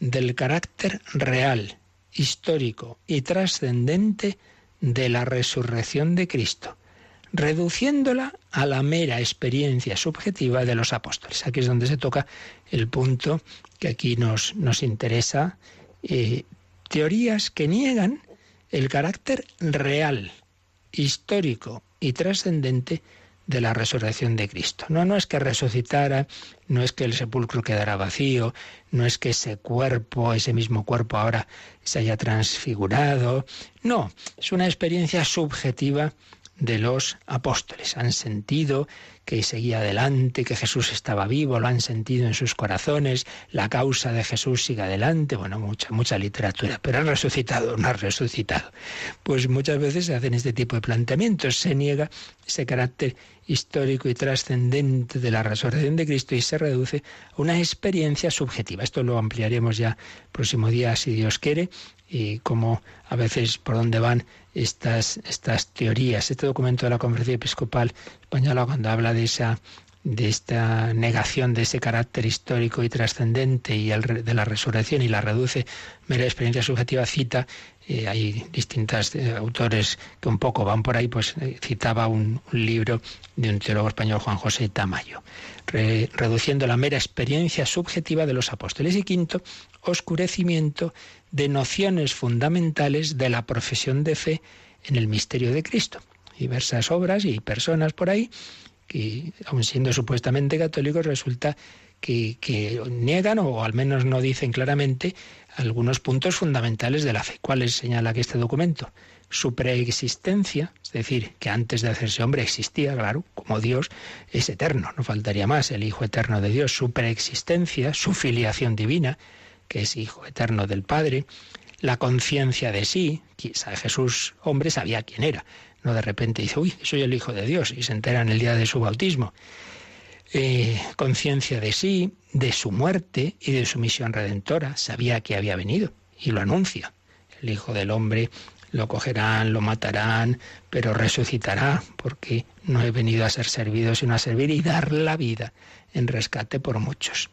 del carácter real histórico y trascendente de la resurrección de Cristo, reduciéndola a la mera experiencia subjetiva de los apóstoles. Aquí es donde se toca el punto que aquí nos, nos interesa. Eh, teorías que niegan el carácter real, histórico y trascendente de la resurrección de Cristo. No, no es que resucitara, no es que el sepulcro quedara vacío, no es que ese cuerpo, ese mismo cuerpo ahora se haya transfigurado. No, es una experiencia subjetiva de los apóstoles. Han sentido que seguía adelante, que Jesús estaba vivo, lo han sentido en sus corazones, la causa de Jesús sigue adelante, bueno, mucha, mucha literatura, pero ha resucitado, no ha resucitado. Pues muchas veces se hacen este tipo de planteamientos, se niega ese carácter histórico y trascendente de la resurrección de Cristo y se reduce a una experiencia subjetiva. Esto lo ampliaremos ya el próximo día, si Dios quiere, y cómo a veces por dónde van estas, estas teorías. Este documento de la Conferencia Episcopal Española, cuando habla de esa de esta negación de ese carácter histórico y trascendente y el, de la resurrección y la reduce mera experiencia subjetiva, cita, eh, hay distintos eh, autores que un poco van por ahí, pues eh, citaba un, libro de un teólogo español, Juan José Tamayo, reduciendo la mera experiencia subjetiva de los apóstoles. Y quinto, oscurecimiento de nociones fundamentales de la profesión de fe en el misterio de Cristo. Diversas obras y personas por ahí que, aun siendo supuestamente católicos, resulta que, que, niegan o al menos no dicen claramente algunos puntos fundamentales de la fe. ¿Cuáles señala que este documento? Su preexistencia, es decir, que antes de hacerse hombre existía, claro, como Dios es eterno, no faltaría más, el Hijo eterno de Dios, su preexistencia, su filiación divina, que es Hijo eterno del Padre, la conciencia de sí, quizá Jesús hombre sabía quién era, no de repente dice, uy, soy el Hijo de Dios, y se entera en el día de su bautismo. Eh, conciencia de sí, de su muerte y de su misión redentora. Sabía que había venido y lo anuncia. El Hijo del Hombre lo cogerán, lo matarán, pero resucitará, porque no he venido a ser servido, sino a servir y dar la vida en rescate por muchos.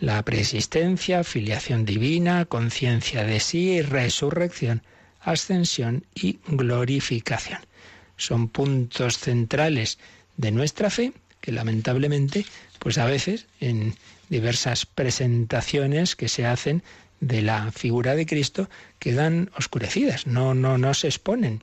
La preexistencia, filiación divina, conciencia de sí resurrección ascensión y glorificación. Son puntos centrales de nuestra fe que lamentablemente, pues a veces en diversas presentaciones que se hacen de la figura de Cristo quedan oscurecidas, no, no, no se exponen,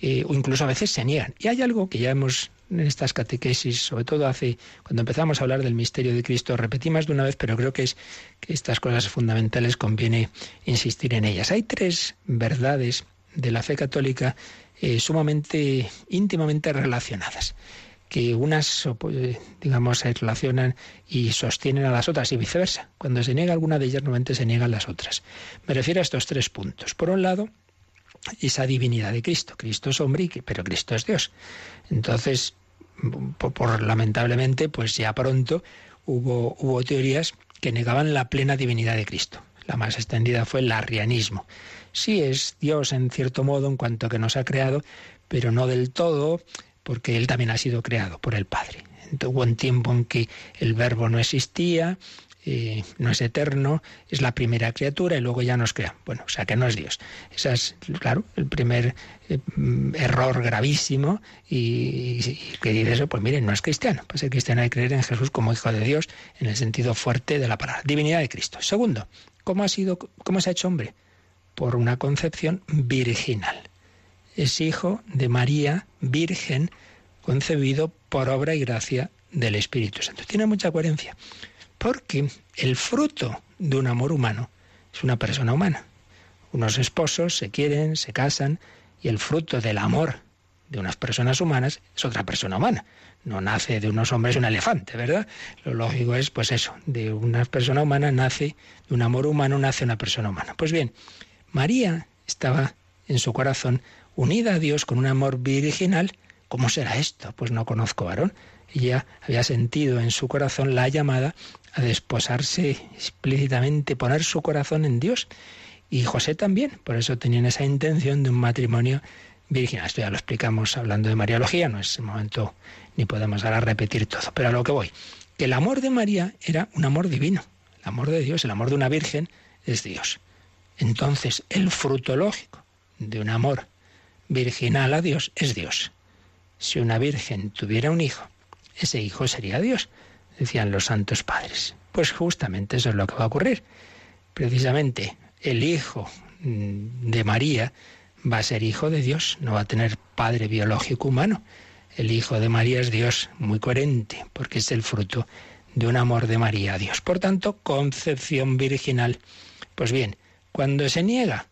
eh, o incluso a veces se niegan. Y hay algo que ya hemos en estas catequesis, sobre todo hace cuando empezamos a hablar del misterio de Cristo, repetí más de una vez, pero creo que es que estas cosas fundamentales conviene insistir en ellas. Hay tres verdades de la fe católica eh, sumamente íntimamente relacionadas que unas, pues, digamos, se relacionan y sostienen a las otras y viceversa. Cuando se niega alguna de ellas, normalmente se niegan las otras. Me refiero a estos tres puntos. Por un lado, esa divinidad de Cristo. Cristo es hombre, pero Cristo es Dios. Entonces, por, lamentablemente, pues ya pronto hubo, hubo teorías que negaban la plena divinidad de Cristo. La más extendida fue el arrianismo. Sí es Dios en cierto modo en cuanto que nos ha creado, pero no del todo, porque Él también ha sido creado por el Padre. hubo un tiempo en que el verbo no existía, eh, no es eterno, es la primera criatura y luego ya nos crea. Bueno, o sea que no es Dios. Ese es, claro, el primer eh, error gravísimo y, que dice eso, pues miren, no es cristiano. Pues ser cristiano hay que creer en Jesús como Hijo de Dios en el sentido fuerte de la palabra. Divinidad de Cristo. Segundo, ¿cómo ha sido, cómo se ha hecho hombre? Por una concepción virginal. Es hijo de María, virgen, concebido por obra y gracia del Espíritu Santo. Tiene mucha coherencia. Porque el fruto de un amor humano es una persona humana. Unos esposos se quieren, se casan, y el fruto del amor de unas personas humanas es otra persona humana. No nace de unos hombres un elefante, ¿verdad? Lo lógico es, pues eso, de una persona humana nace, de un amor humano nace una persona humana. Pues bien, María estaba en su corazón unida a Dios con un amor virginal. ¿Cómo será esto? Pues no conozco varón. Ella había sentido en su corazón la llamada a desposarse explícitamente, poner su corazón en Dios. Y José también, por eso tenían esa intención de un matrimonio virginal. Esto ya lo explicamos hablando de Mariología, no es el momento ni podemos ahora repetir todo, pero a lo que voy, que el amor de María era un amor divino, el amor de Dios, el amor de una virgen es Dios. entonces el fruto lógico de un amor virginal a Dios es Dios. Si una virgen tuviera un hijo, ese hijo sería Dios, decían los santos padres. Pues justamente eso es lo que va a ocurrir. Precisamente el hijo mm, de María va a ser hijo de Dios, no va a tener padre biológico humano. El hijo de María es Dios, muy coherente, porque es el fruto de un amor de María a Dios. Por tanto, concepción virginal. Pues bien, cuando se niega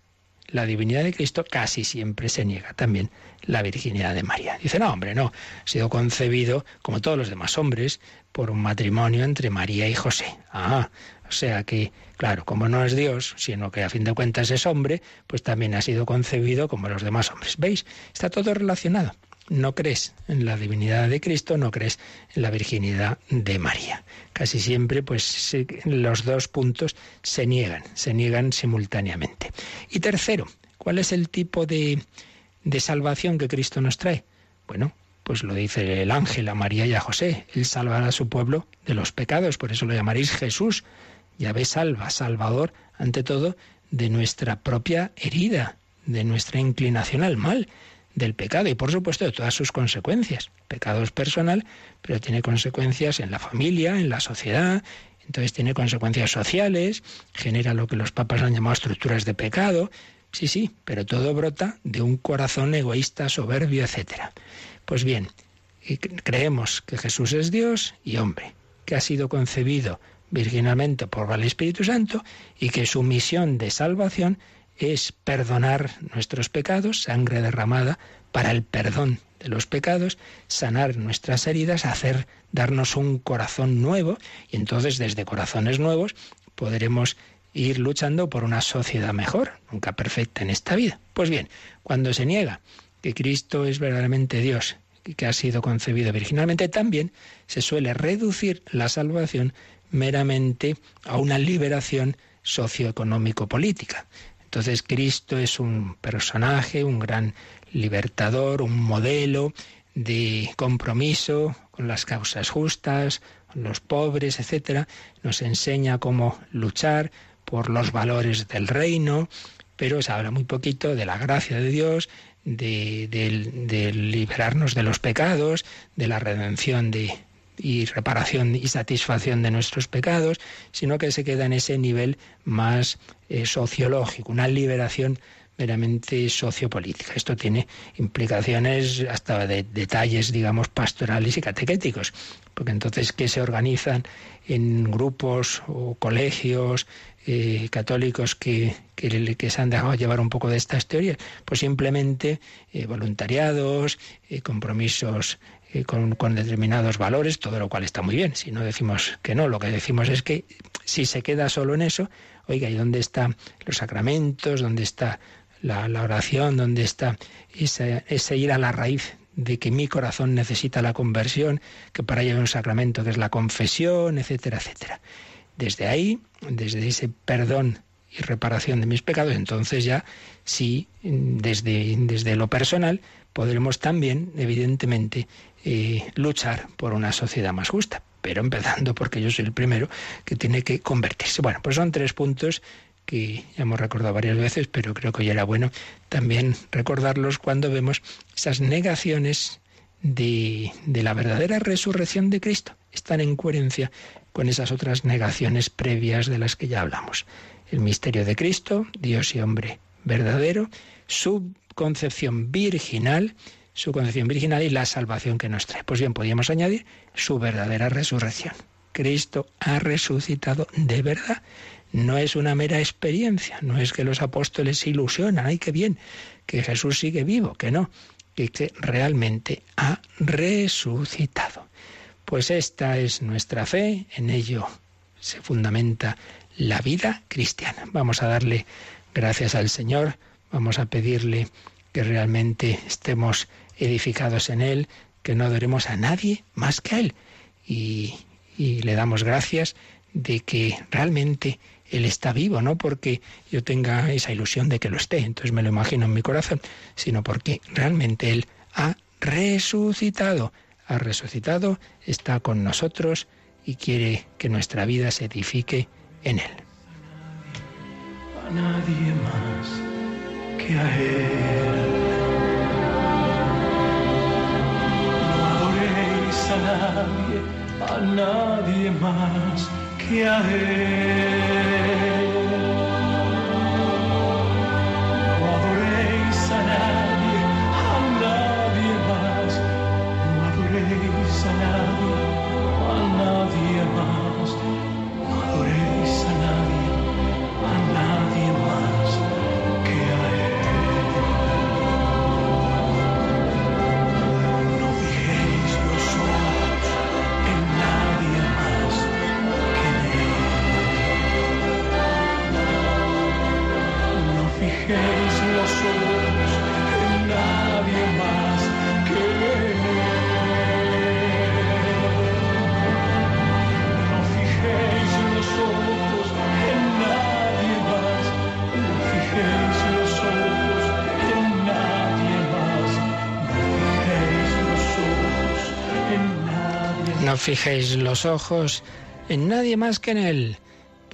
la divinidad de Cristo, casi siempre se niega también la virginidad de María. Dice, no, hombre, no, ha sido concebido, como todos los demás hombres, por un matrimonio entre María y José. Ah, o sea que, claro, como no es Dios, sino que a fin de cuentas es hombre, pues también ha sido concebido como los demás hombres. ¿Veis? Está todo relacionado no crees en la divinidad de Cristo, no crees en la virginidad de María. Casi siempre, pues los dos puntos se niegan, se niegan simultáneamente. Y tercero, ¿cuál es el tipo de, de salvación que Cristo nos trae? Bueno, pues lo dice el ángel a María y a José. Él salvará a su pueblo de los pecados, por eso lo llamaréis Jesús. Ya ve salva, salvador, ante todo, de nuestra propia herida, de nuestra inclinación al mal del pecado y por supuesto de todas sus consecuencias. Pecado es personal, pero tiene consecuencias en la familia, en la sociedad, entonces tiene consecuencias sociales, genera lo que los papas han llamado estructuras de pecado. Sí, sí, pero todo brota de un corazón egoísta, soberbio, etc. Pues bien, creemos que Jesús es Dios y hombre, que ha sido concebido virginalmente por el Espíritu Santo y que su misión de salvación es perdonar nuestros pecados, sangre derramada para el perdón de los pecados, sanar nuestras heridas, hacer darnos un corazón nuevo y entonces desde corazones nuevos podremos ir luchando por una sociedad mejor, nunca perfecta en esta vida. Pues bien, cuando se niega que Cristo es verdaderamente Dios y que ha sido concebido virginalmente, también se suele reducir la salvación meramente a una liberación socioeconómico-política. Entonces Cristo es un personaje, un gran libertador, un modelo de compromiso con las causas justas, con los pobres, etcétera. Nos enseña cómo luchar por los valores del reino, pero se habla muy poquito de la gracia de Dios, de, de liberarnos de los pecados, de la redención de, y reparación y satisfacción de nuestros pecados, sino que se queda en ese nivel más eh, sociológico, una liberación meramente sociopolítica. Esto tiene implicaciones hasta de detalles, digamos, pastorales y catequéticos, porque entonces, ¿qué se organizan en grupos o colegios eh, católicos que, que, se han dejado llevar un poco de estas teorías? Pues simplemente eh, voluntariados, compromisos con, con, determinados valores, todo lo cual está muy bien. Si no decimos que no, lo que decimos es que si se queda solo en eso, oiga, ¿y dónde están los sacramentos? ¿Dónde está la, oración? ¿Dónde está ese, ese ir a la raíz de que mi corazón necesita la conversión, que para ello hay un sacramento que es la confesión, etcétera, etcétera. Desde ahí, desde ese perdón y reparación de mis pecados, entonces ya sí, desde, desde lo personal, podremos también, evidentemente, eh, luchar por una sociedad más justa. Pero empezando porque yo soy el primero que tiene que convertirse. Bueno, pues son tres puntos que ya hemos recordado varias veces, pero creo que hoy era bueno también recordarlos cuando vemos esas negaciones de, de la verdadera resurrección de Cristo. Están en coherencia con esas otras negaciones previas de las que ya hablamos. El misterio de Cristo, Dios y hombre verdadero, su concepción virginal, su concepción virginal y la salvación que nos trae. Pues bien, podríamos añadir su verdadera resurrección. Cristo ha resucitado de verdad. No es una mera experiencia, no es que los apóstoles ilusionan, ay, qué bien, que Jesús sigue vivo, que no, que, que realmente ha resucitado. Pues esta es nuestra fe, en ello se fundamenta la vida cristiana. Vamos a darle gracias al Señor, vamos a pedirle que realmente estemos edificados en Él, que no adoremos a nadie más que a Él. Y, le damos gracias de que realmente Él está vivo, no porque yo tenga esa ilusión de que lo esté, entonces me lo imagino en mi corazón, sino porque realmente Él ha resucitado, ha resucitado, está con nosotros y quiere que nuestra vida se edifique en Él. nadie más que a Él. A nadie, a nadie más que a Él. Fijéis los ojos en nadie más. Que en Él.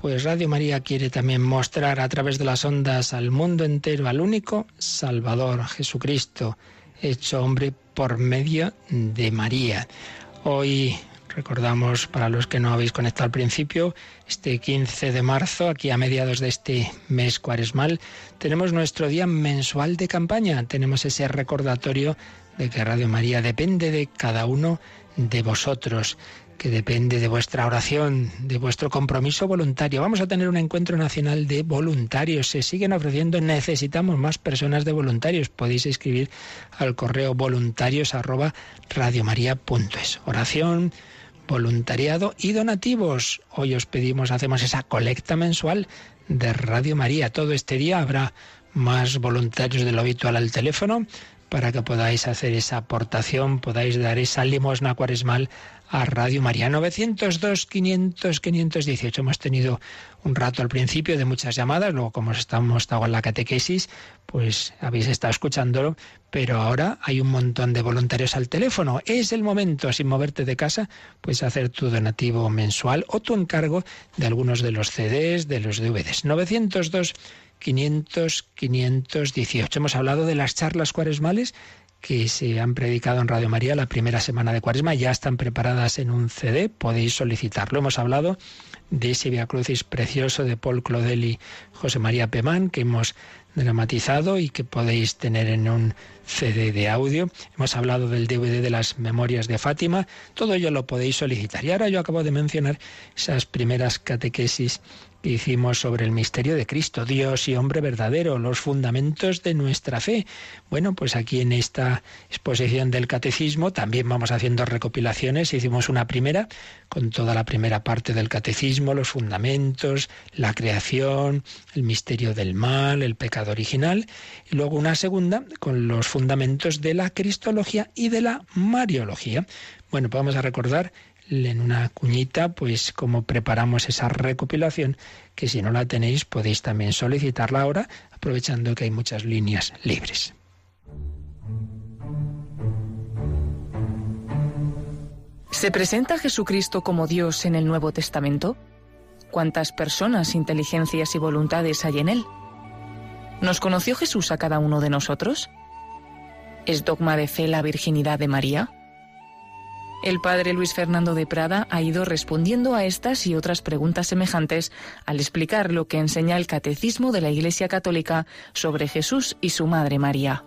Pues Radio María quiere también mostrar a través de las ondas al mundo entero al único Salvador, Jesucristo, hecho hombre por medio de María. Hoy recordamos, para los que no habéis conectado al principio, este 15 de marzo, aquí a mediados de este mes cuaresmal, tenemos nuestro día mensual de campaña. Tenemos ese recordatorio de que Radio María depende de cada uno de vosotros que depende de vuestra oración, de vuestro compromiso voluntario. Vamos a tener un encuentro nacional de voluntarios. Se siguen ofreciendo, necesitamos más personas de voluntarios. Podéis escribir al correo voluntarios. Oración, voluntariado y donativos. Hoy os pedimos, hacemos esa colecta mensual de Radio María. Todo este día habrá más voluntarios de lo habitual al teléfono para que podáis hacer esa aportación, podáis dar esa limosna cuaresmal a Radio María. 902 500 518. Hemos tenido un rato al principio de muchas llamadas, luego como estamos estado en la catequesis, pues habéis estado escuchándolo, pero ahora hay un montón de voluntarios al teléfono. Es el momento, sin moverte de casa, pues hacer tu donativo mensual o tu encargo de algunos de los CDs, de los DVDs. 902 500 518. Hemos hablado de las charlas cuaresmales que se han predicado en Radio María la primera semana de Cuaresma, ya están preparadas en un CD, podéis solicitarlo. Hemos hablado de ese Via Crucis precioso de Paul Claudel y José María Pemán que hemos dramatizado y que podéis tener en un CD de audio. Hemos hablado del DVD de las Memorias de Fátima, todo ello lo podéis solicitar. Y ahora yo acabo de mencionar esas primeras catequesis hicimos sobre el misterio de Cristo, Dios y hombre verdadero, los fundamentos de nuestra fe. Bueno, pues aquí en esta exposición del catecismo también vamos haciendo recopilaciones. Hicimos una primera con toda la primera parte del catecismo, los fundamentos, la creación, el misterio del mal, el pecado original, y luego una segunda con los fundamentos de la cristología y de la mariología. Bueno, pues vamos a recordar en una cuñita, pues cómo preparamos esa recopilación, que si no la tenéis podéis también solicitarla ahora, aprovechando que hay muchas líneas libres. ¿Se presenta Jesucristo como Dios en el Nuevo Testamento? ¿Cuántas personas, inteligencias y voluntades hay en él? ¿Nos conoció Jesús a cada uno de nosotros? ¿Es dogma de fe la virginidad de María? El padre Luis Fernando de Prada ha ido respondiendo a estas y otras preguntas semejantes al explicar lo que enseña el Catecismo de la Iglesia Católica sobre Jesús y su Madre María.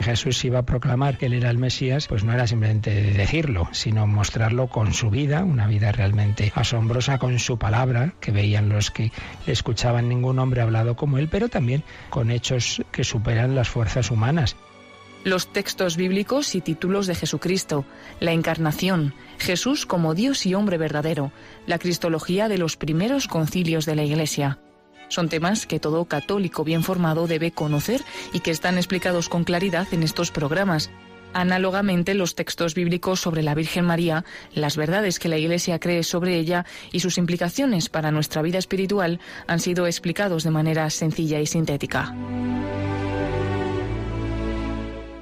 Jesús iba a proclamar que él era el Mesías, pues no era simplemente decirlo, sino mostrarlo con su vida, una vida realmente asombrosa con su palabra, que veían los que le escuchaban ningún hombre hablado como él, pero también con hechos que superan las fuerzas humanas. Los textos bíblicos y títulos de Jesucristo, la encarnación, Jesús como Dios y hombre verdadero, la cristología de los primeros concilios de la Iglesia. Son temas que todo católico bien formado debe conocer y que están explicados con claridad en estos programas. Análogamente, los textos bíblicos sobre la Virgen María, las verdades que la Iglesia cree sobre ella y sus implicaciones para nuestra vida espiritual han sido explicados de manera sencilla y sintética.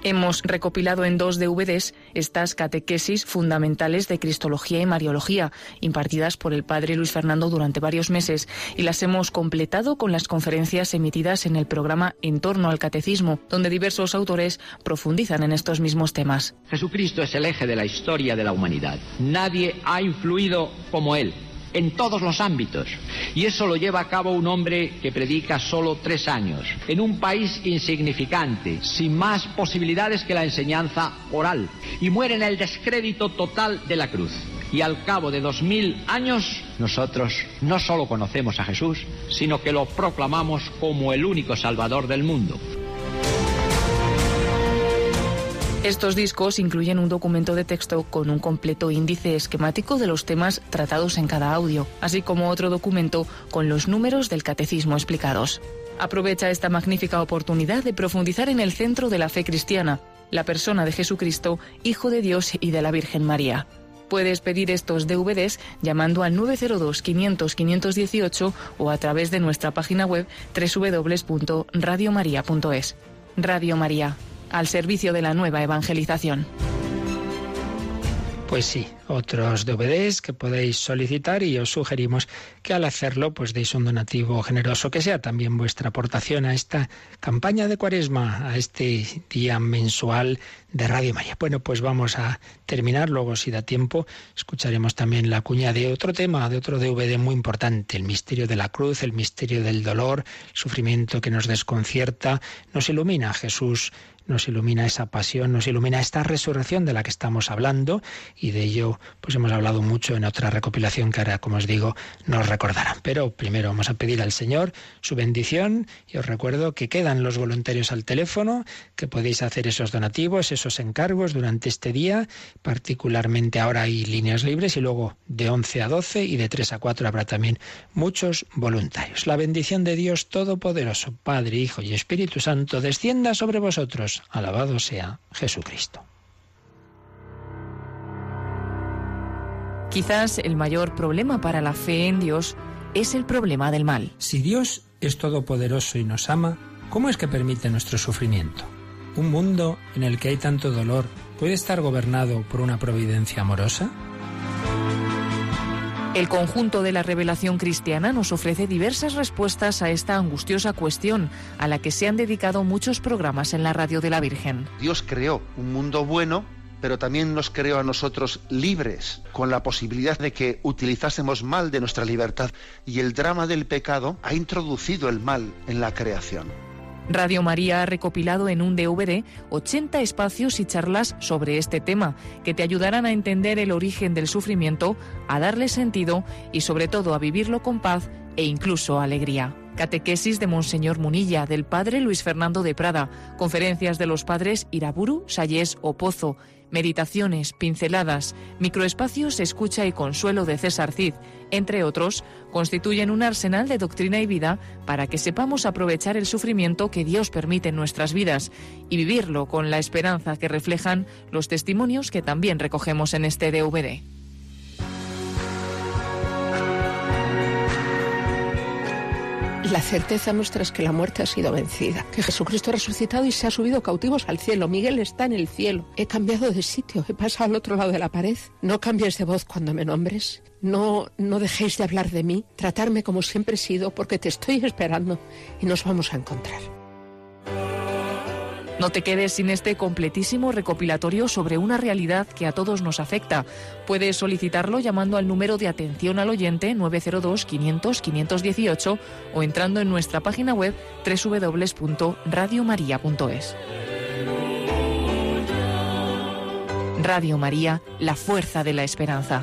Hemos recopilado en dos DVDs estas catequesis fundamentales de Cristología y Mariología, impartidas por el padre Luis Fernando durante varios meses, y las hemos completado con las conferencias emitidas en el programa En torno al Catecismo, donde diversos autores profundizan en estos mismos temas. Jesucristo es el eje de la historia de la humanidad. Nadie ha influido como Él en todos los ámbitos. Y eso lo lleva a cabo un hombre que predica solo tres años, en un país insignificante, sin más posibilidades que la enseñanza oral, y muere en el descrédito total de la cruz. Y al cabo de dos mil años, nosotros no solo conocemos a Jesús, sino que lo proclamamos como el único Salvador del mundo. Estos discos incluyen un documento de texto con un completo índice esquemático de los temas tratados en cada audio, así como otro documento con los números del catecismo explicados. Aprovecha esta magnífica oportunidad de profundizar en el centro de la fe cristiana, la persona de Jesucristo, Hijo de Dios y de la Virgen María. Puedes pedir estos DVDs llamando al 902 500 518 o a través de nuestra página web www.radiomaria.es. Radio María, al servicio de la nueva evangelización. Pues sí, otros DVDs que podéis solicitar y os sugerimos que al hacerlo pues deis un donativo generoso que sea también vuestra aportación a esta campaña de Cuaresma, a este día mensual de Radio María. Bueno, pues vamos a terminar, luego si da tiempo escucharemos también la cuña de otro tema, de otro DVD muy importante, el misterio de la cruz, el misterio del dolor, el sufrimiento que nos desconcierta, nos ilumina Jesús nos ilumina esa pasión, nos ilumina esta resurrección de la que estamos hablando y de ello pues hemos hablado mucho en otra recopilación que ahora, como os digo, nos recordarán. Pero primero vamos a pedir al Señor su bendición y os recuerdo que quedan los voluntarios al teléfono, que podéis hacer esos donativos, esos encargos durante este día, particularmente ahora hay líneas libres y luego de 11 a 12 y de 3 a 4 habrá también muchos voluntarios. La bendición de Dios Todopoderoso, Padre, Hijo y Espíritu Santo, descienda sobre vosotros Alabado sea Jesucristo. Quizás el mayor problema para la fe en Dios es el problema del mal. Si Dios es todopoderoso y nos ama, ¿cómo es que permite nuestro sufrimiento? ¿Un mundo en el que hay tanto dolor puede estar gobernado por una providencia amorosa? El conjunto de la revelación cristiana nos ofrece diversas respuestas a esta angustiosa cuestión, a la que se han dedicado muchos programas en la radio de la Virgen. Dios creó un mundo bueno, pero también nos creó a nosotros libres, con la posibilidad de que utilizásemos mal de nuestra libertad. Y el drama del pecado ha introducido el mal en la creación. Radio María ha recopilado en un DVD 80 espacios y charlas sobre este tema que te ayudarán a entender el origen del sufrimiento, a darle sentido y sobre todo a vivirlo con paz e incluso alegría. Catequesis de Monseñor Munilla, del Padre Luis Fernando de Prada, conferencias de los padres Iraburu, Sayés o Pozo, meditaciones, pinceladas, microespacios, escucha y consuelo de César Cid, entre otros, constituyen un arsenal de doctrina y vida para que sepamos aprovechar el sufrimiento que Dios permite en nuestras vidas y vivirlo con la esperanza que reflejan los testimonios que también recogemos en este DVD. La certeza nuestra es que la muerte ha sido vencida, que Jesucristo ha resucitado y se ha subido cautivos al cielo. Miguel está en el cielo. He cambiado de sitio, he pasado al otro lado de la pared. No cambies de voz cuando me nombres. No, no dejéis de hablar de mí. Tratarme como siempre he sido, porque te estoy esperando y nos vamos a encontrar. No te quedes sin este completísimo recopilatorio sobre una realidad que a todos nos afecta. Puedes solicitarlo llamando al número de atención al oyente 902-500-518 o entrando en nuestra página web www.radiomaria.es. Radio María, la fuerza de la esperanza.